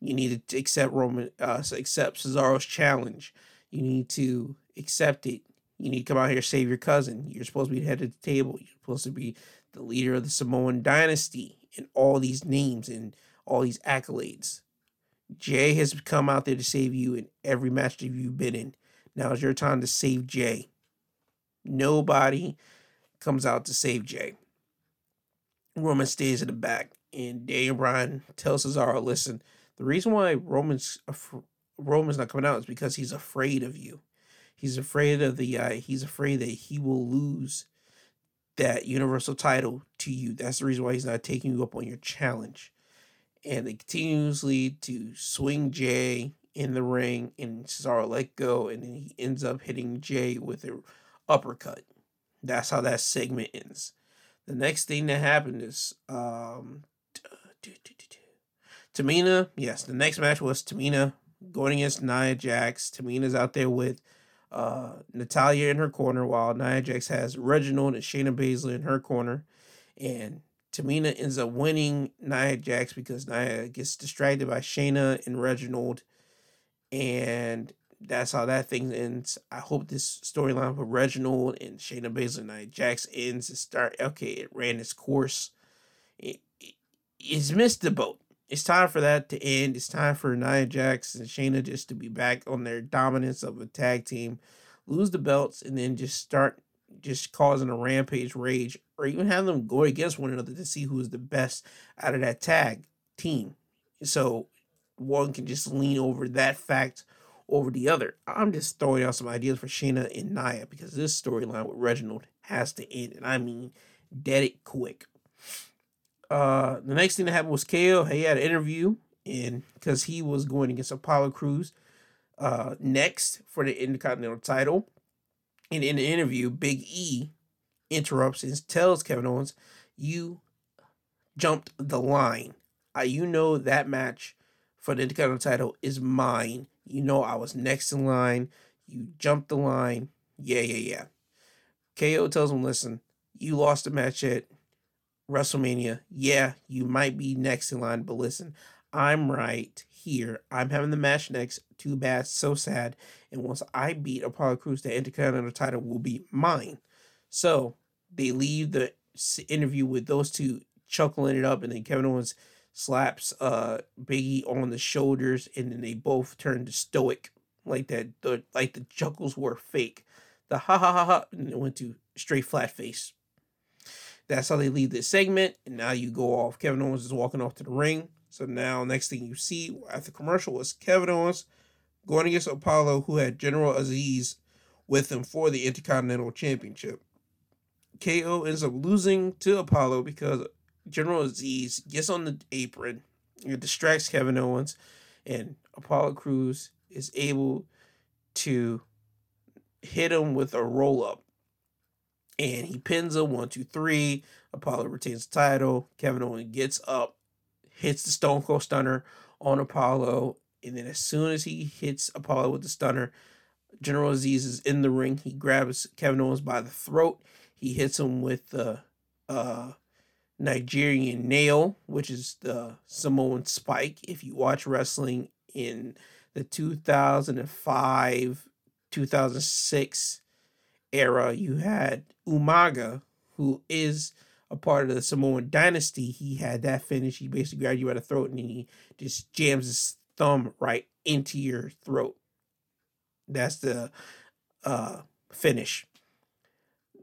You need to accept Roman, uh, accept Cesaro's challenge. You need to accept it. You need to come out here save your cousin. You're supposed to be head of the table. You're supposed to be the leader of the Samoan dynasty and all these names and all these accolades. Jey has come out there to save you in every match that you've been in. Now is your time to save Jey. Nobody comes out to save Jey. Roman stays in the back, and Daniel Bryan tells Cesaro, "Listen, the reason why Roman's Roman's not coming out is because he's afraid of you. He's afraid of the uh, he's afraid that he will lose that universal title to you. That's the reason why he's not taking you up on your challenge. And they continuously to swing Jey in the ring and Cesaro let go and then he ends up hitting Jey with an uppercut. That's how that segment ends. The next thing that happened is um Tamina, yes, the next match was Tamina going against Nia Jax. Tamina's out there with uh, Natalya in her corner, while Nia Jax has Reginald and Shayna Baszler in her corner. And Tamina ends up winning Nia Jax because Nia gets distracted by Shayna and Reginald. And that's how that thing ends. I hope this storyline with Reginald and Shayna Baszler and Nia Jax ends. It start okay, it ran its course. It, it, it's missed the boat it's time for that to end. It's time for Nia Jax and Shayna just to be back on their dominance of a tag team, lose the belts, and then just start just causing a rampage rage, or even have them go against one another to see who is the best out of that tag team. So one can just lean over that fact over the other. I'm just throwing out some ideas for Shayna and Nia because this storyline with Reginald has to end, and I mean dead it quick. Uh, the next thing that happened was KO. He had an interview, and because he was going against Apollo Crews uh, next for the Intercontinental title. And in the interview, Big E interrupts and tells Kevin Owens, "You jumped the line. You know that match for the Intercontinental title is mine. You know I was next in line. You jumped the line. Yeah, yeah, yeah. KO tells him, listen, you lost the match at WrestleMania. Yeah, you might be next in line, but listen, I'm right here. I'm having the match next. Too bad, so sad. And once I beat Apollo Crews, the Intercontinental title will be mine. So they leave the interview with those two chuckling it up, and then Kevin Owens slaps uh Biggie on the shoulders, and then they both turn to stoic, like that. The like the chuckles were fake. The ha ha ha ha, and it went to straight flat face. That's how they leave this segment, and now you go off. Kevin Owens is walking off to the ring. So now, next thing you see after the commercial was Kevin Owens going against Apollo, who had General Azeez with him for the Intercontinental Championship. KO ends up losing to Apollo because General Azeez gets on the apron, it distracts Kevin Owens, and Apollo Crews is able to hit him with a roll up. And he pins him one, two, three. Apollo retains the title. Kevin Owens gets up, hits the Stone Cold Stunner on Apollo, and then as soon as he hits Apollo with the stunner, General Azeez is in the ring. He grabs Kevin Owens by the throat. He hits him with the uh, Nigerian nail, which is the Samoan spike. If you watch wrestling in the 2005 2006 era, you had Umaga, who is a part of the Samoan dynasty. He had that finish. He basically grabbed you by the throat and he just jams his thumb right into your throat. That's the uh, finish.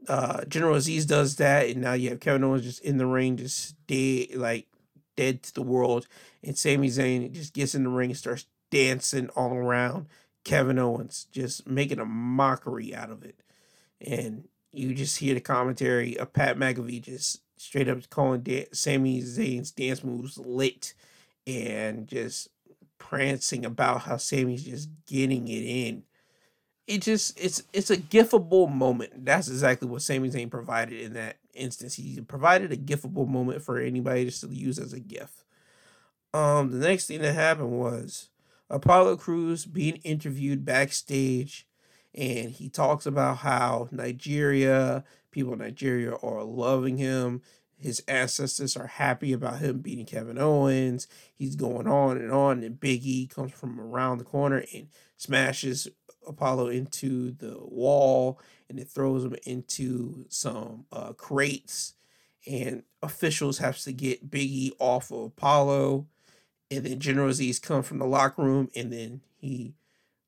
Uh, General Azeez does that, and now you have Kevin Owens just in the ring, just dead, like dead to the world. And Sami Zayn just gets in the ring and starts dancing all around Kevin Owens, just making a mockery out of it. And you just hear the commentary of Pat McAfee just straight up calling da- Sami Zayn's dance moves lit and just prancing about how Sami's just getting it in. It just it's it's a gifable moment. That's exactly what Sami Zayn provided in that instance. He provided a gifable moment for anybody just to use as a gift. Um, the next thing that happened was Apollo Crews being interviewed backstage, and he talks about how Nigeria, people in Nigeria are loving him his ancestors are happy about him beating Kevin Owens. He's going on and on, and Big E comes from around the corner and smashes Apollo into the wall, and it throws him into some uh, crates. And officials have to get Big E off of Apollo, and then General Azeez comes from the locker room, and then he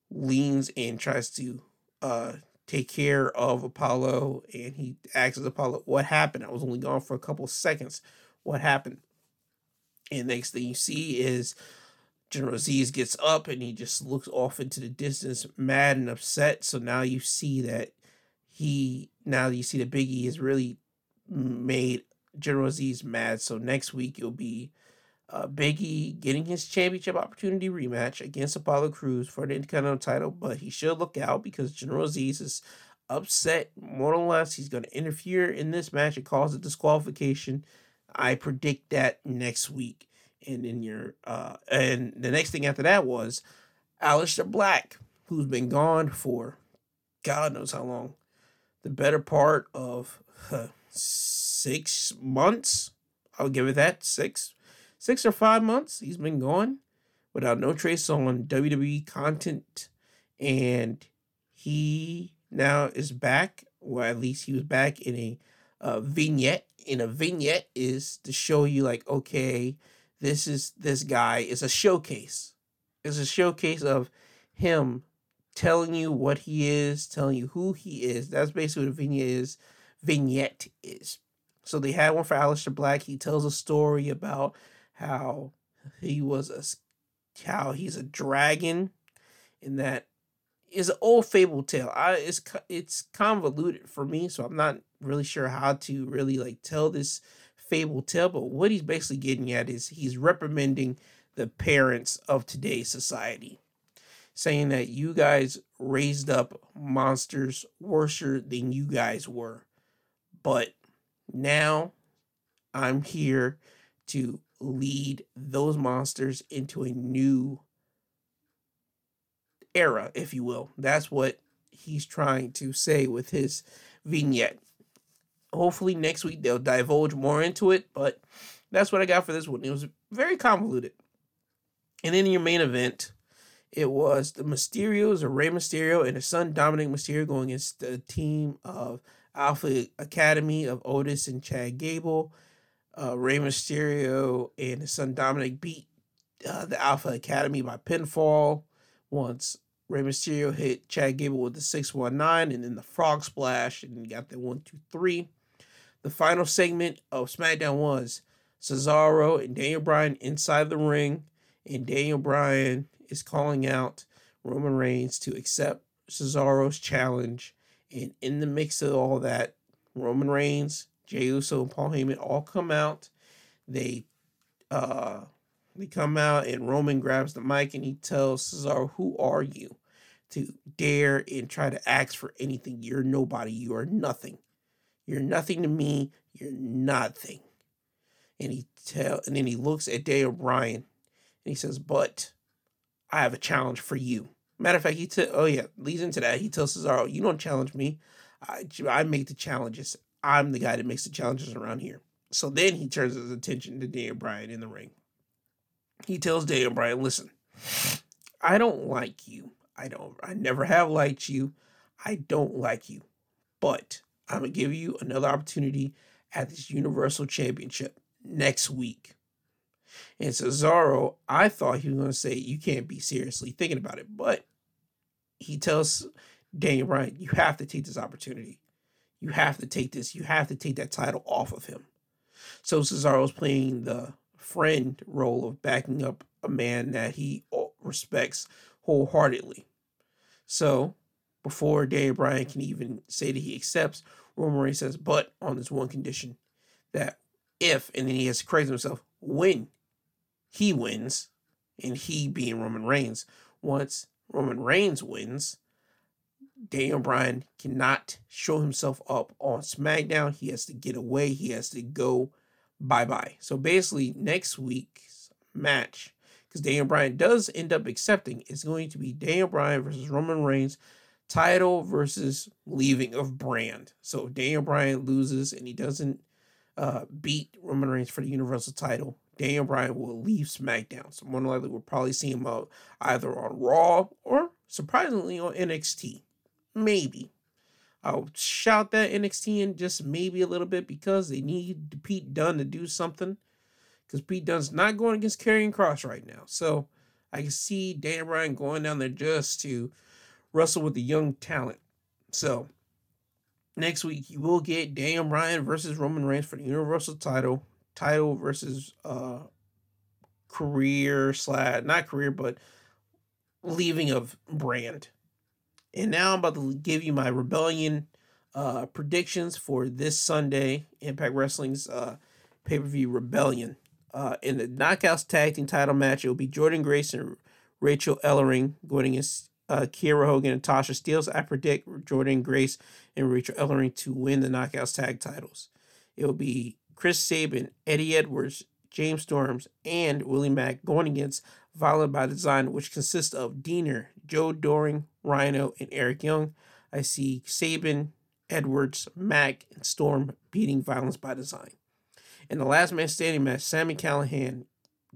leans and tries to uh, take care of Apollo and he asks Apollo, What happened? I was only gone for a couple seconds. What happened? And next thing you see is General Azeez gets up and he just looks off into the distance, mad and upset. So now you see that he now you see the Biggie has really made General Azeez mad. So next week you'll be uh, Biggie getting his championship opportunity rematch against Apollo Crews for the Intercontinental title, but he should look out because General Azeez is upset more or less. He's going to interfere in this match and cause a disqualification. I predict that next week. And in your uh, and the next thing after that was Aleister Black, who's been gone for God knows how long, the better part of six months. I'll give it that six six or five months he's been gone without no trace on WWE content. And he now is back, or at least he was back in a uh, vignette. In a vignette is to show you, like, okay, this is this guy is a showcase. It's a showcase of him telling you what he is, telling you who he is. That's basically what a vignette is. Vignette is. So they had one for Aleister Black. He tells a story about how he was a how he's a dragon, and that is an old fable tale. I it's it's convoluted for me, so I'm not really sure how to really like tell this fable tale. But what he's basically getting at is he's reprimanding the parents of today's society, saying that you guys raised up monsters worse than you guys were, but now I'm here to lead those monsters into a new era, if you will. That's what he's trying to say with his vignette. Hopefully, next week they'll divulge more into it, but that's what I got for this one. It was very convoluted. And then in your main event, it was the Mysterios or Rey Mysterio and his son Dominik Mysterio going against the team of Alpha Academy of Otis and Chad Gable. Uh, Rey Mysterio and his son Dominik beat uh, the Alpha Academy by pinfall once Rey Mysterio hit Chad Gable with the 619 and then the frog splash and got the 123. The final segment of SmackDown was Cesaro and Daniel Bryan inside the ring, and Daniel Bryan is calling out Roman Reigns to accept Cesaro's challenge. And in the mix of all that, Roman Reigns, Jey Uso, and Paul Heyman all come out. They uh they come out and Roman grabs the mic and he tells Cesaro, Who are you? To dare and try to ask for anything. You're nobody. You are nothing. You're nothing to me. You're nothing. And he tell and then he looks at Daniel Bryan and he says, But I have a challenge for you. Matter of fact, he t- oh yeah, leads into that. He tells Cesaro, "You don't challenge me. I I make the challenges. I'm the guy that makes the challenges around here." So then he turns his attention to Daniel Bryan in the ring. He tells Daniel Bryan, "Listen, I don't like you. I don't. I never have liked you. I don't like you, but I'm gonna give you another opportunity at this Universal Championship next week." And Cesaro, I thought he was to say, You can't be seriously thinking about it. But he tells Daniel Bryan, You have to take this opportunity. You have to take this. You have to take that title off of him. So Cesaro's playing the friend role of backing up a man that he uh, respects wholeheartedly. So before Daniel Bryan can even say that he accepts, Roman Reigns says, but on this one condition that if, and then he has to correct himself, when he wins, and he being Roman Reigns. Once Roman Reigns wins, Daniel Bryan cannot show himself up on SmackDown. He has to get away. He has to go bye bye. So basically, next week's match, because Daniel Bryan does end up accepting, is going to be Daniel Bryan versus Roman Reigns, title versus leaving of brand. So if Daniel Bryan loses and he doesn't uh, beat Roman Reigns for the Universal title, Daniel Bryan will leave SmackDown. So more likely we'll probably see him out either on Raw or surprisingly on NXT. Maybe. I'll shout that NXT in just maybe a little bit because they need Pete Dunne to do something. Because Pete Dunne's not going against Karrion Kross right now. So I can see Daniel Bryan going down there just to wrestle with the young talent. So next week you will get Daniel Bryan versus Roman Reigns for the Universal title title versus uh career slash not career but leaving of brand. And now I'm about to give you my rebellion uh predictions for this Sunday Impact Wrestling's uh pay-per-view Rebellion. Uh in the Knockouts tag team title match, it will be Jordynne Grace and Rachel Ellering going against uh, Kiera Hogan and Tasha Steelz. I predict Jordynne Grace and Rachel Ellering to win the Knockouts tag titles. It will be Chris Sabin, Eddie Edwards, James Storms, and Willie Mack going against Violent by Design, which consists of Deaner, Joe Doering, Rhino, and Eric Young. I see Sabin, Edwards, Mack, and Storm beating Violence by Design. In the last man standing match, Sami Callihan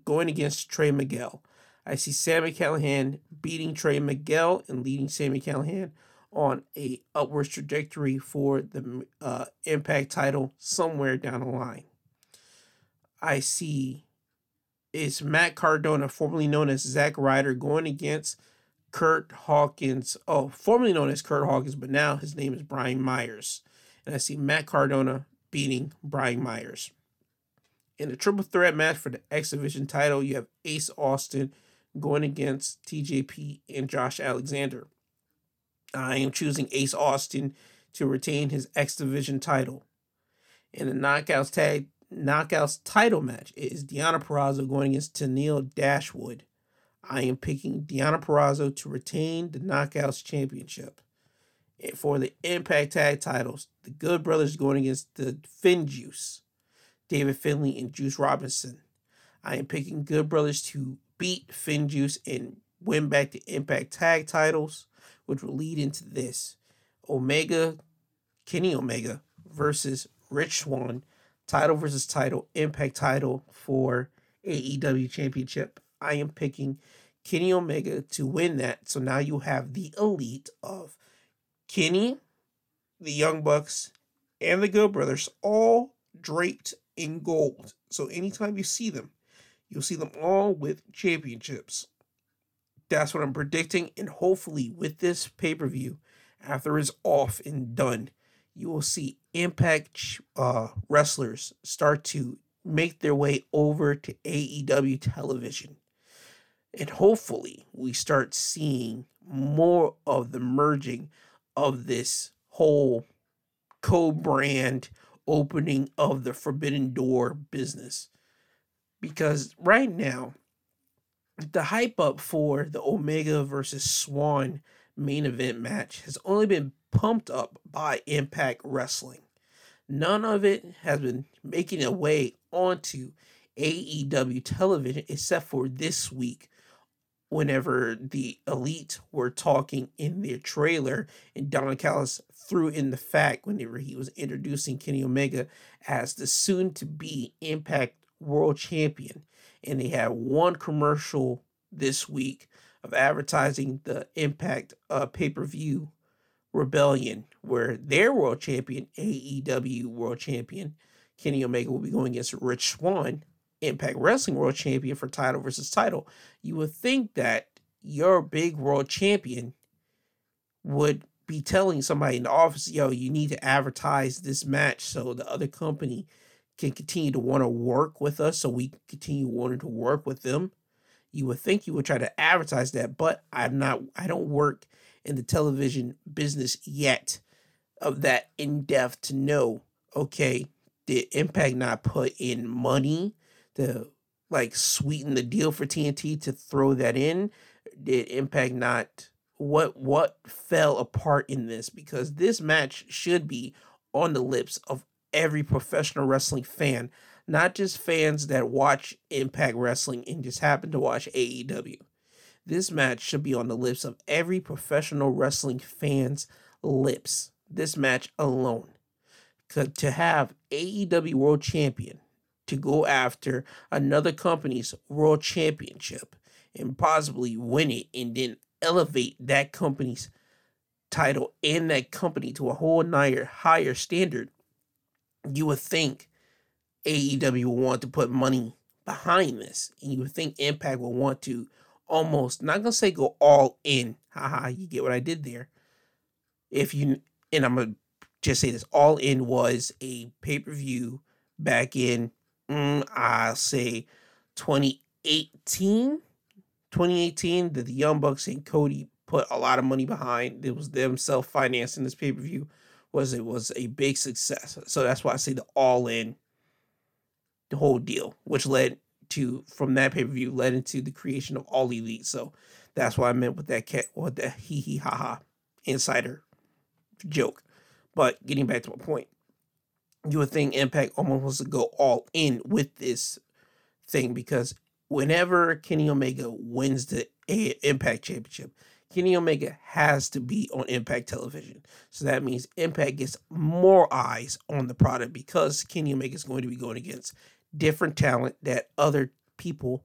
going against Trey Miguel. I see Sami Callihan beating Trey Miguel and leading Sami Callihan on a upwards trajectory for the uh, Impact title somewhere down the line. I see is Matt Cardona, formerly known as Zack Ryder, going against Kurt Hawkins. Oh, formerly known as Kurt Hawkins, but now his name is Brian Myers. And I see Matt Cardona beating Brian Myers. In the triple threat match for the X Division title, you have Ace Austin going against TJP and Josh Alexander. I am choosing Ace Austin to retain his X Division title. In the Knockouts tag Knockouts title match is Deonna Purrazzo going against Tenille Dashwood. I am picking Deonna Purrazzo to retain the Knockouts championship. And for the Impact tag titles, the Good Brothers going against the FinJuice, David Finlay and Juice Robinson. I am picking Good Brothers to beat FinJuice and win back the Impact Tag titles, which will lead into this Omega, Kenny Omega versus Rich Swann, title versus title, Impact title for AEW Championship. I am picking Kenny Omega to win that. So now you have the elite of Kenny, the Young Bucks, and the Good Brothers all draped in gold. So anytime you see them, you'll see them all with championships. That's what I'm predicting. And hopefully, with this pay per view, after it's off and done, you will see Impact uh, wrestlers start to make their way over to AEW television. And hopefully, we start seeing more of the merging of this whole co brand opening of the Forbidden Door business. Because right now, the hype up for the Omega versus Swann main event match has only been pumped up by Impact Wrestling. None of it has been making a way onto AEW television except for this week whenever the elite were talking in their trailer and Don Callis threw in the fact whenever he was introducing Kenny Omega as the soon to be Impact World Champion. And they had one commercial this week of advertising the Impact uh, pay per view Rebellion, where their world champion, AEW world champion, Kenny Omega, will be going against Rich Swann Impact Wrestling World Champion for title versus title, you would think that your big world champion would be telling somebody in the office, yo, you need to advertise this match so the other company can continue to want to work with us, so we continue wanting to work with them. You would think you would try to advertise that, but I'm not, I don't work in the television business yet of that in depth to know, okay, did Impact not put in money to like sweeten the deal for TNT to throw that in? Did Impact not what what fell apart in this? Because this match should be on the lips of every professional wrestling fan, not just fans that watch Impact Wrestling and just happen to watch AEW. This match should be on the lips of every professional wrestling fan's lips. This match alone. To have AEW World Champion to go after another company's world championship and possibly win it and then elevate that company's title and that company to a whole higher higher standard, you would think AEW would want to put money behind this. And you would think Impact would want to almost not gonna say go all in. Haha, you get what I did there. If you and I'm gonna just say this, all in was a pay-per-view back in mm, I'll say 2018. 2018, that the Young Bucks and Cody put a lot of money behind. It was them self financing this pay per view. Was it was a big success. So that's why I say the all in, the whole deal, which led to from that pay per view led into the creation of All Elite. So that's what I meant with that cat, what the hee hee ha ha insider joke. But getting back to my point, you would think Impact almost wants to go all in with this thing because whenever Kenny Omega wins the Impact Championship, Kenny Omega has to be on Impact Television. So that means Impact gets more eyes on the product because Kenny Omega is going to be going against different talent that other people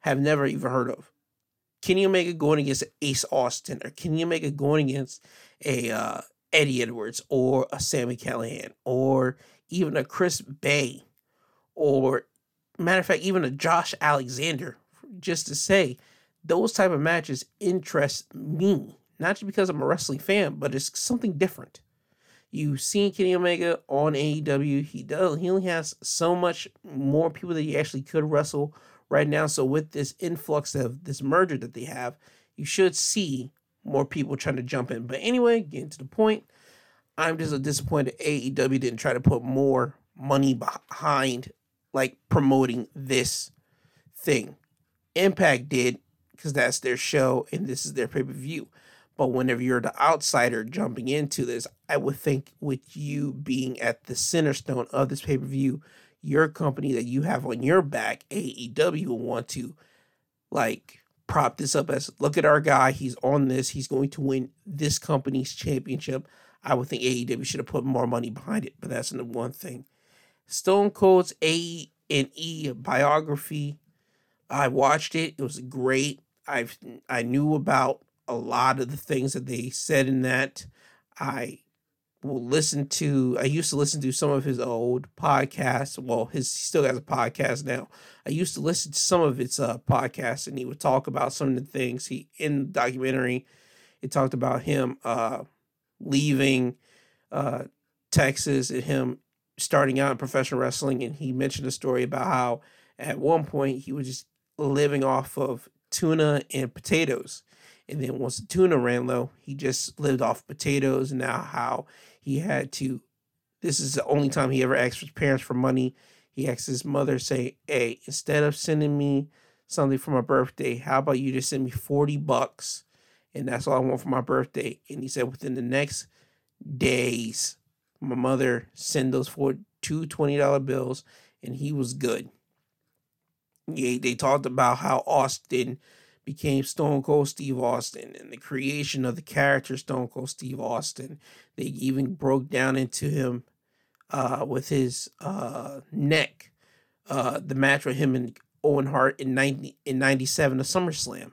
have never even heard of. Kenny Omega going against Ace Austin or Kenny Omega going against a uh, Eddie Edwards or a Sami Callihan or even a Chris Bey, or matter of fact even a Josh Alexander just to say those type of matches interest me. Not just because I'm a wrestling fan but it's something different. You've seen Kenny Omega on AEW he does he only has so much more people that he actually could wrestle right now. So with this influx of this merger that they have you should see more people trying to jump in. But anyway getting to the point I'm just disappointed AEW didn't try to put more money behind like promoting this thing. Impact did because that's their show and this is their pay per view. But whenever you're the outsider jumping into this, I would think with you being at the center stone of this pay per view, your company that you have on your back, AEW, will want to like prop this up as look at our guy, he's on this, he's going to win this company's championship. I would think AEW should have put more money behind it, but that's the one thing. Stone Cold's A and E biography. I watched it. It was great. I've I knew about a lot of the things that they said in that. I will listen to I used to listen to some of his old podcasts. Well, his he still has a podcast now. I used to listen to some of his uh podcasts and he would talk about some of the things he in the documentary. It talked about him uh leaving uh Texas and him starting out in professional wrestling and he mentioned a story about how at one point he was just living off of tuna and potatoes. And then once the tuna ran low, he just lived off potatoes. And now how he had to, this is the only time he ever asked his parents for money. He asked his mother, say, hey, instead of sending me something for my birthday, how about you just send me 40 bucks? And that's all I want for my birthday. And he said within the next days, my mother sent those for two $20 bills and he was good. Yeah, they talked about how Austin became Stone Cold Steve Austin and the creation of the character Stone Cold Steve Austin. They even broke down into him uh, with his uh, neck, uh, the match with him and Owen Hart in 90 in 97 of SummerSlam.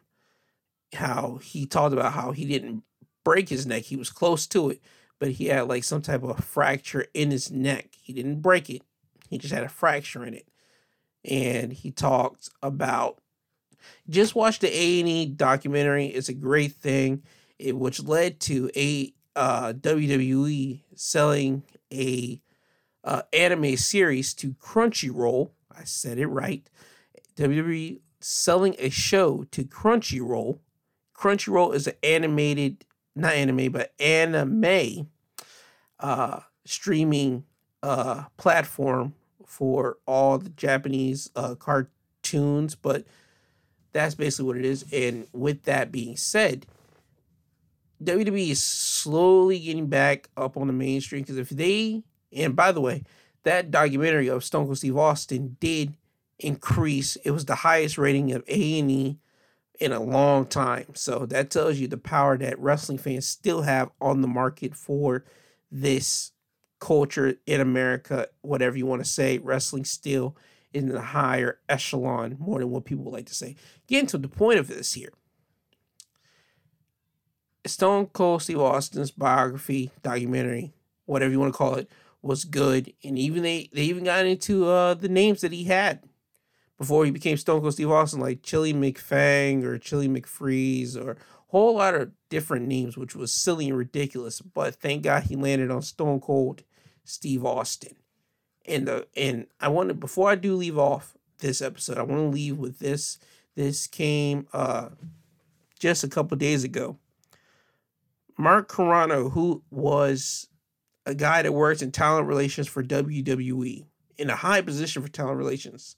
How he talked about how he didn't break his neck, he was close to it, but he had like some type of fracture in his neck. He didn't break it, he just had a fracture in it and he talked about just watch the A&E documentary. It's a great thing, it, which led to a uh, WWE selling a uh, anime series to Crunchyroll. I said it right. WWE selling a show to Crunchyroll. Crunchyroll is an animated, not anime, but anime uh, streaming uh, platform for all the Japanese uh, cartoons, but that's basically what it is. And with that being said, WWE is slowly getting back up on the mainstream because if they, and by the way, that documentary of Stone Cold Steve Austin did increase. It was the highest rating of A and E in a long time. So that tells you the power that wrestling fans still have on the market for this culture in America, whatever you want to say, wrestling still is in the higher echelon more than what people like to say. Getting to the point of this here. Stone Cold Steve Austin's biography, documentary, whatever you want to call it, was good. And even they, they even got into uh, the names that he had before he became Stone Cold Steve Austin, like Chili McFang or Chili McFreeze or a whole lot of different names, which was silly and ridiculous. But thank God he landed on Stone Cold Steve Austin. And the and I want to before I do leave off this episode, I want to leave with this. This came uh just a couple days ago. Mark Carrano, who was a guy that works in talent relations for WWE, in a high position for talent relations.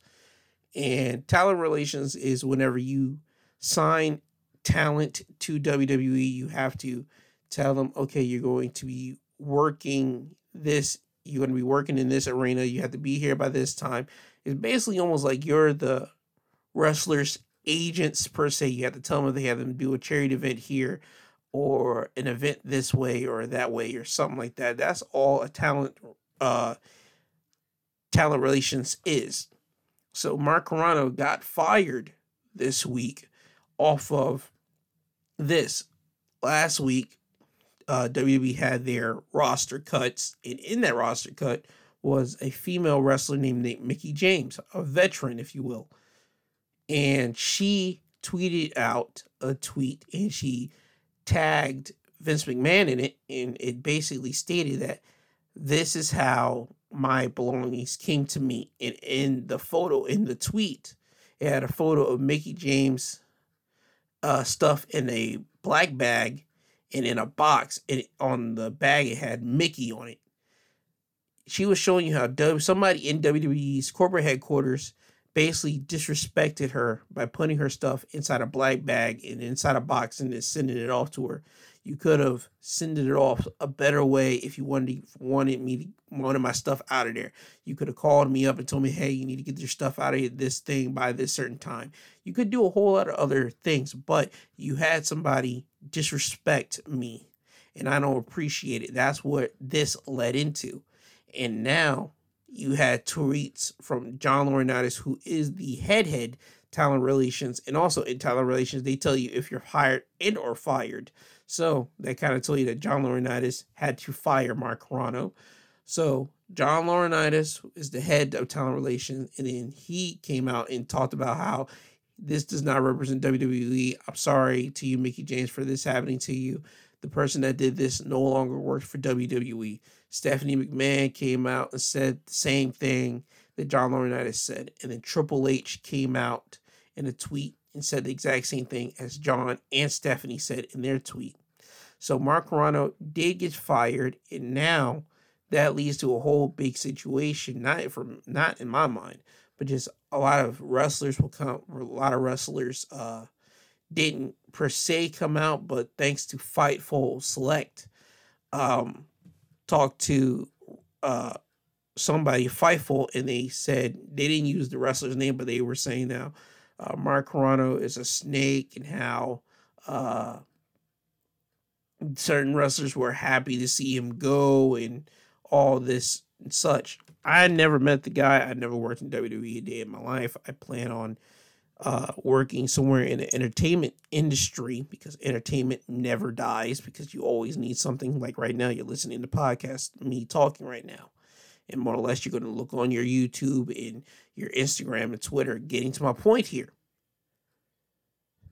And talent relations is whenever you sign talent to WWE, you have to tell them, okay, you're going to be working this you're going to be working in this arena. You have to be here by this time. It's basically almost like you're the wrestlers agents per se. You have to tell them they have them do a charity event here or an event this way or that way or something like that. That's all a talent uh talent relations is so mark carrano got fired this week off of this last week uh, WWE had their roster cuts, and in that roster cut was a female wrestler named, Mickie James, a veteran, if you will. And she tweeted out a tweet and she tagged Vince McMahon in it, and it basically stated that this is how my belongings came to me. And in the photo, in the tweet, it had a photo of Mickie James uh, stuff in a black bag and in a box it, on the bag it had Mickey on it. She was showing you how w, somebody in WWE's corporate headquarters basically disrespected her by putting her stuff inside a black bag and inside a box and then sending it off to her. You could have sent it off a better way if you wanted wanted me to, wanted my stuff out of there. You could have called me up and told me, "Hey, you need to get your stuff out of this thing by this certain time." You could do a whole lot of other things, but you had somebody disrespect me, and I don't appreciate it. That's what this led into, and now you had tweets from John Laurinaitis, who is the head head talent relations, and also in talent relations, they tell you if you're hired and or fired. So they kind of tell you that John Laurinaitis had to fire Mark Carrano. So John Laurinaitis is the head of talent relations, and then he came out and talked about how this does not represent WWE. I'm sorry to you, Mickie James, for this happening to you. The person that did this no longer works for WWE. Stephanie McMahon came out and said the same thing that John Laurinaitis said, and then Triple H came out in a tweet and said the exact same thing as John and Stephanie said in their tweet. So Mark Carrano did get fired, and now that leads to a whole big situation. Not from not in my mind, but just a lot of wrestlers will come. A lot of wrestlers uh, didn't per se come out, but thanks to Fightful Select, um, talked to uh, somebody Fightful, and they said they didn't use the wrestler's name, but they were saying now uh, Mark Carrano is a snake and how uh, certain wrestlers were happy to see him go and all this and such. I never met the guy. I never worked in WWE a day in my life. I plan on uh, working somewhere in the entertainment industry because entertainment never dies because you always need something. Like right now, you're listening to podcast, me talking right now and more or less you're going to look on your YouTube and your Instagram and Twitter. Getting to my point here,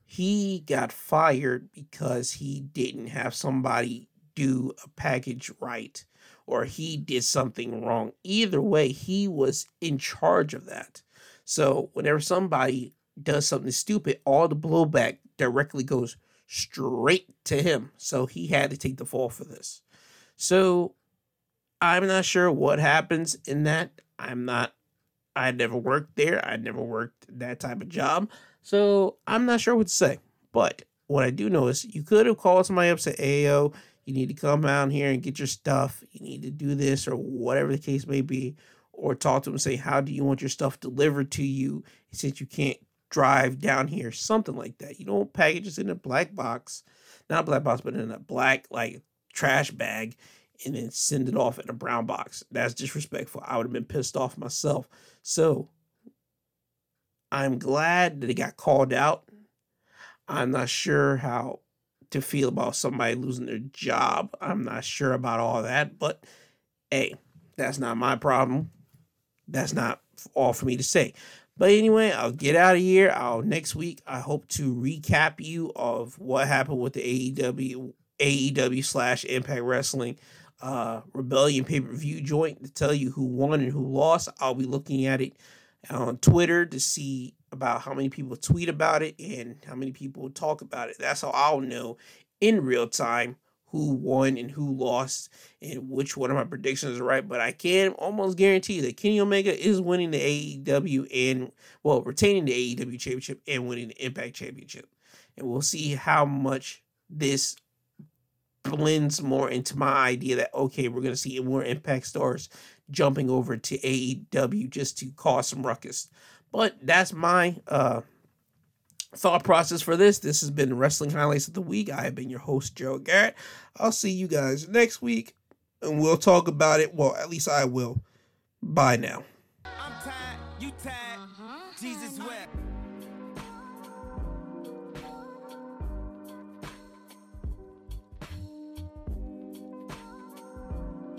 he got fired because he didn't have somebody do a package right or he did something wrong. Either way, he was in charge of that. So whenever somebody does something stupid, all the blowback directly goes straight to him. So he had to take the fall for this. So I'm not sure what happens in that. I'm not, I never worked there. I never worked that type of job. So I'm not sure what to say. But what I do know is you could have called somebody up and said, you need to come out here and get your stuff. You need to do this or whatever the case may be. Or talk to them and say, How do you want your stuff delivered to you since you can't drive down here? Something like that. You don't package it in a black box, not a black box, but in a black, like, trash bag and then send it off in a brown box. That's disrespectful. I would have been pissed off myself. So I'm glad that it got called out. I'm not sure how to feel about somebody losing their job. I'm not sure about all that, but hey, that's not my problem. That's not all for me to say. But anyway, I'll get out of here. I'll next week. I hope to recap you of what happened with the AEW AEW slash Impact Wrestling uh, Rebellion pay per view joint to tell you who won and who lost. I'll be looking at it on Twitter to see about how many people tweet about it and how many people talk about it. That's how I'll know in real time who won and who lost and which one of my predictions is right. But I can almost guarantee that Kenny Omega is winning the AEW and, well, retaining the AEW championship and winning the Impact championship. And we'll see how much this blends more into my idea that okay, we're gonna see more Impact stars jumping over to AEW just to cause some ruckus. But that's my uh, thought process for this. This has been Wrestling Highlights of the Week. I have been your host, Joe Garrett. I'll see you guys next week and we'll talk about it. Well, at least I will. Bye now. I'm tired, you tired.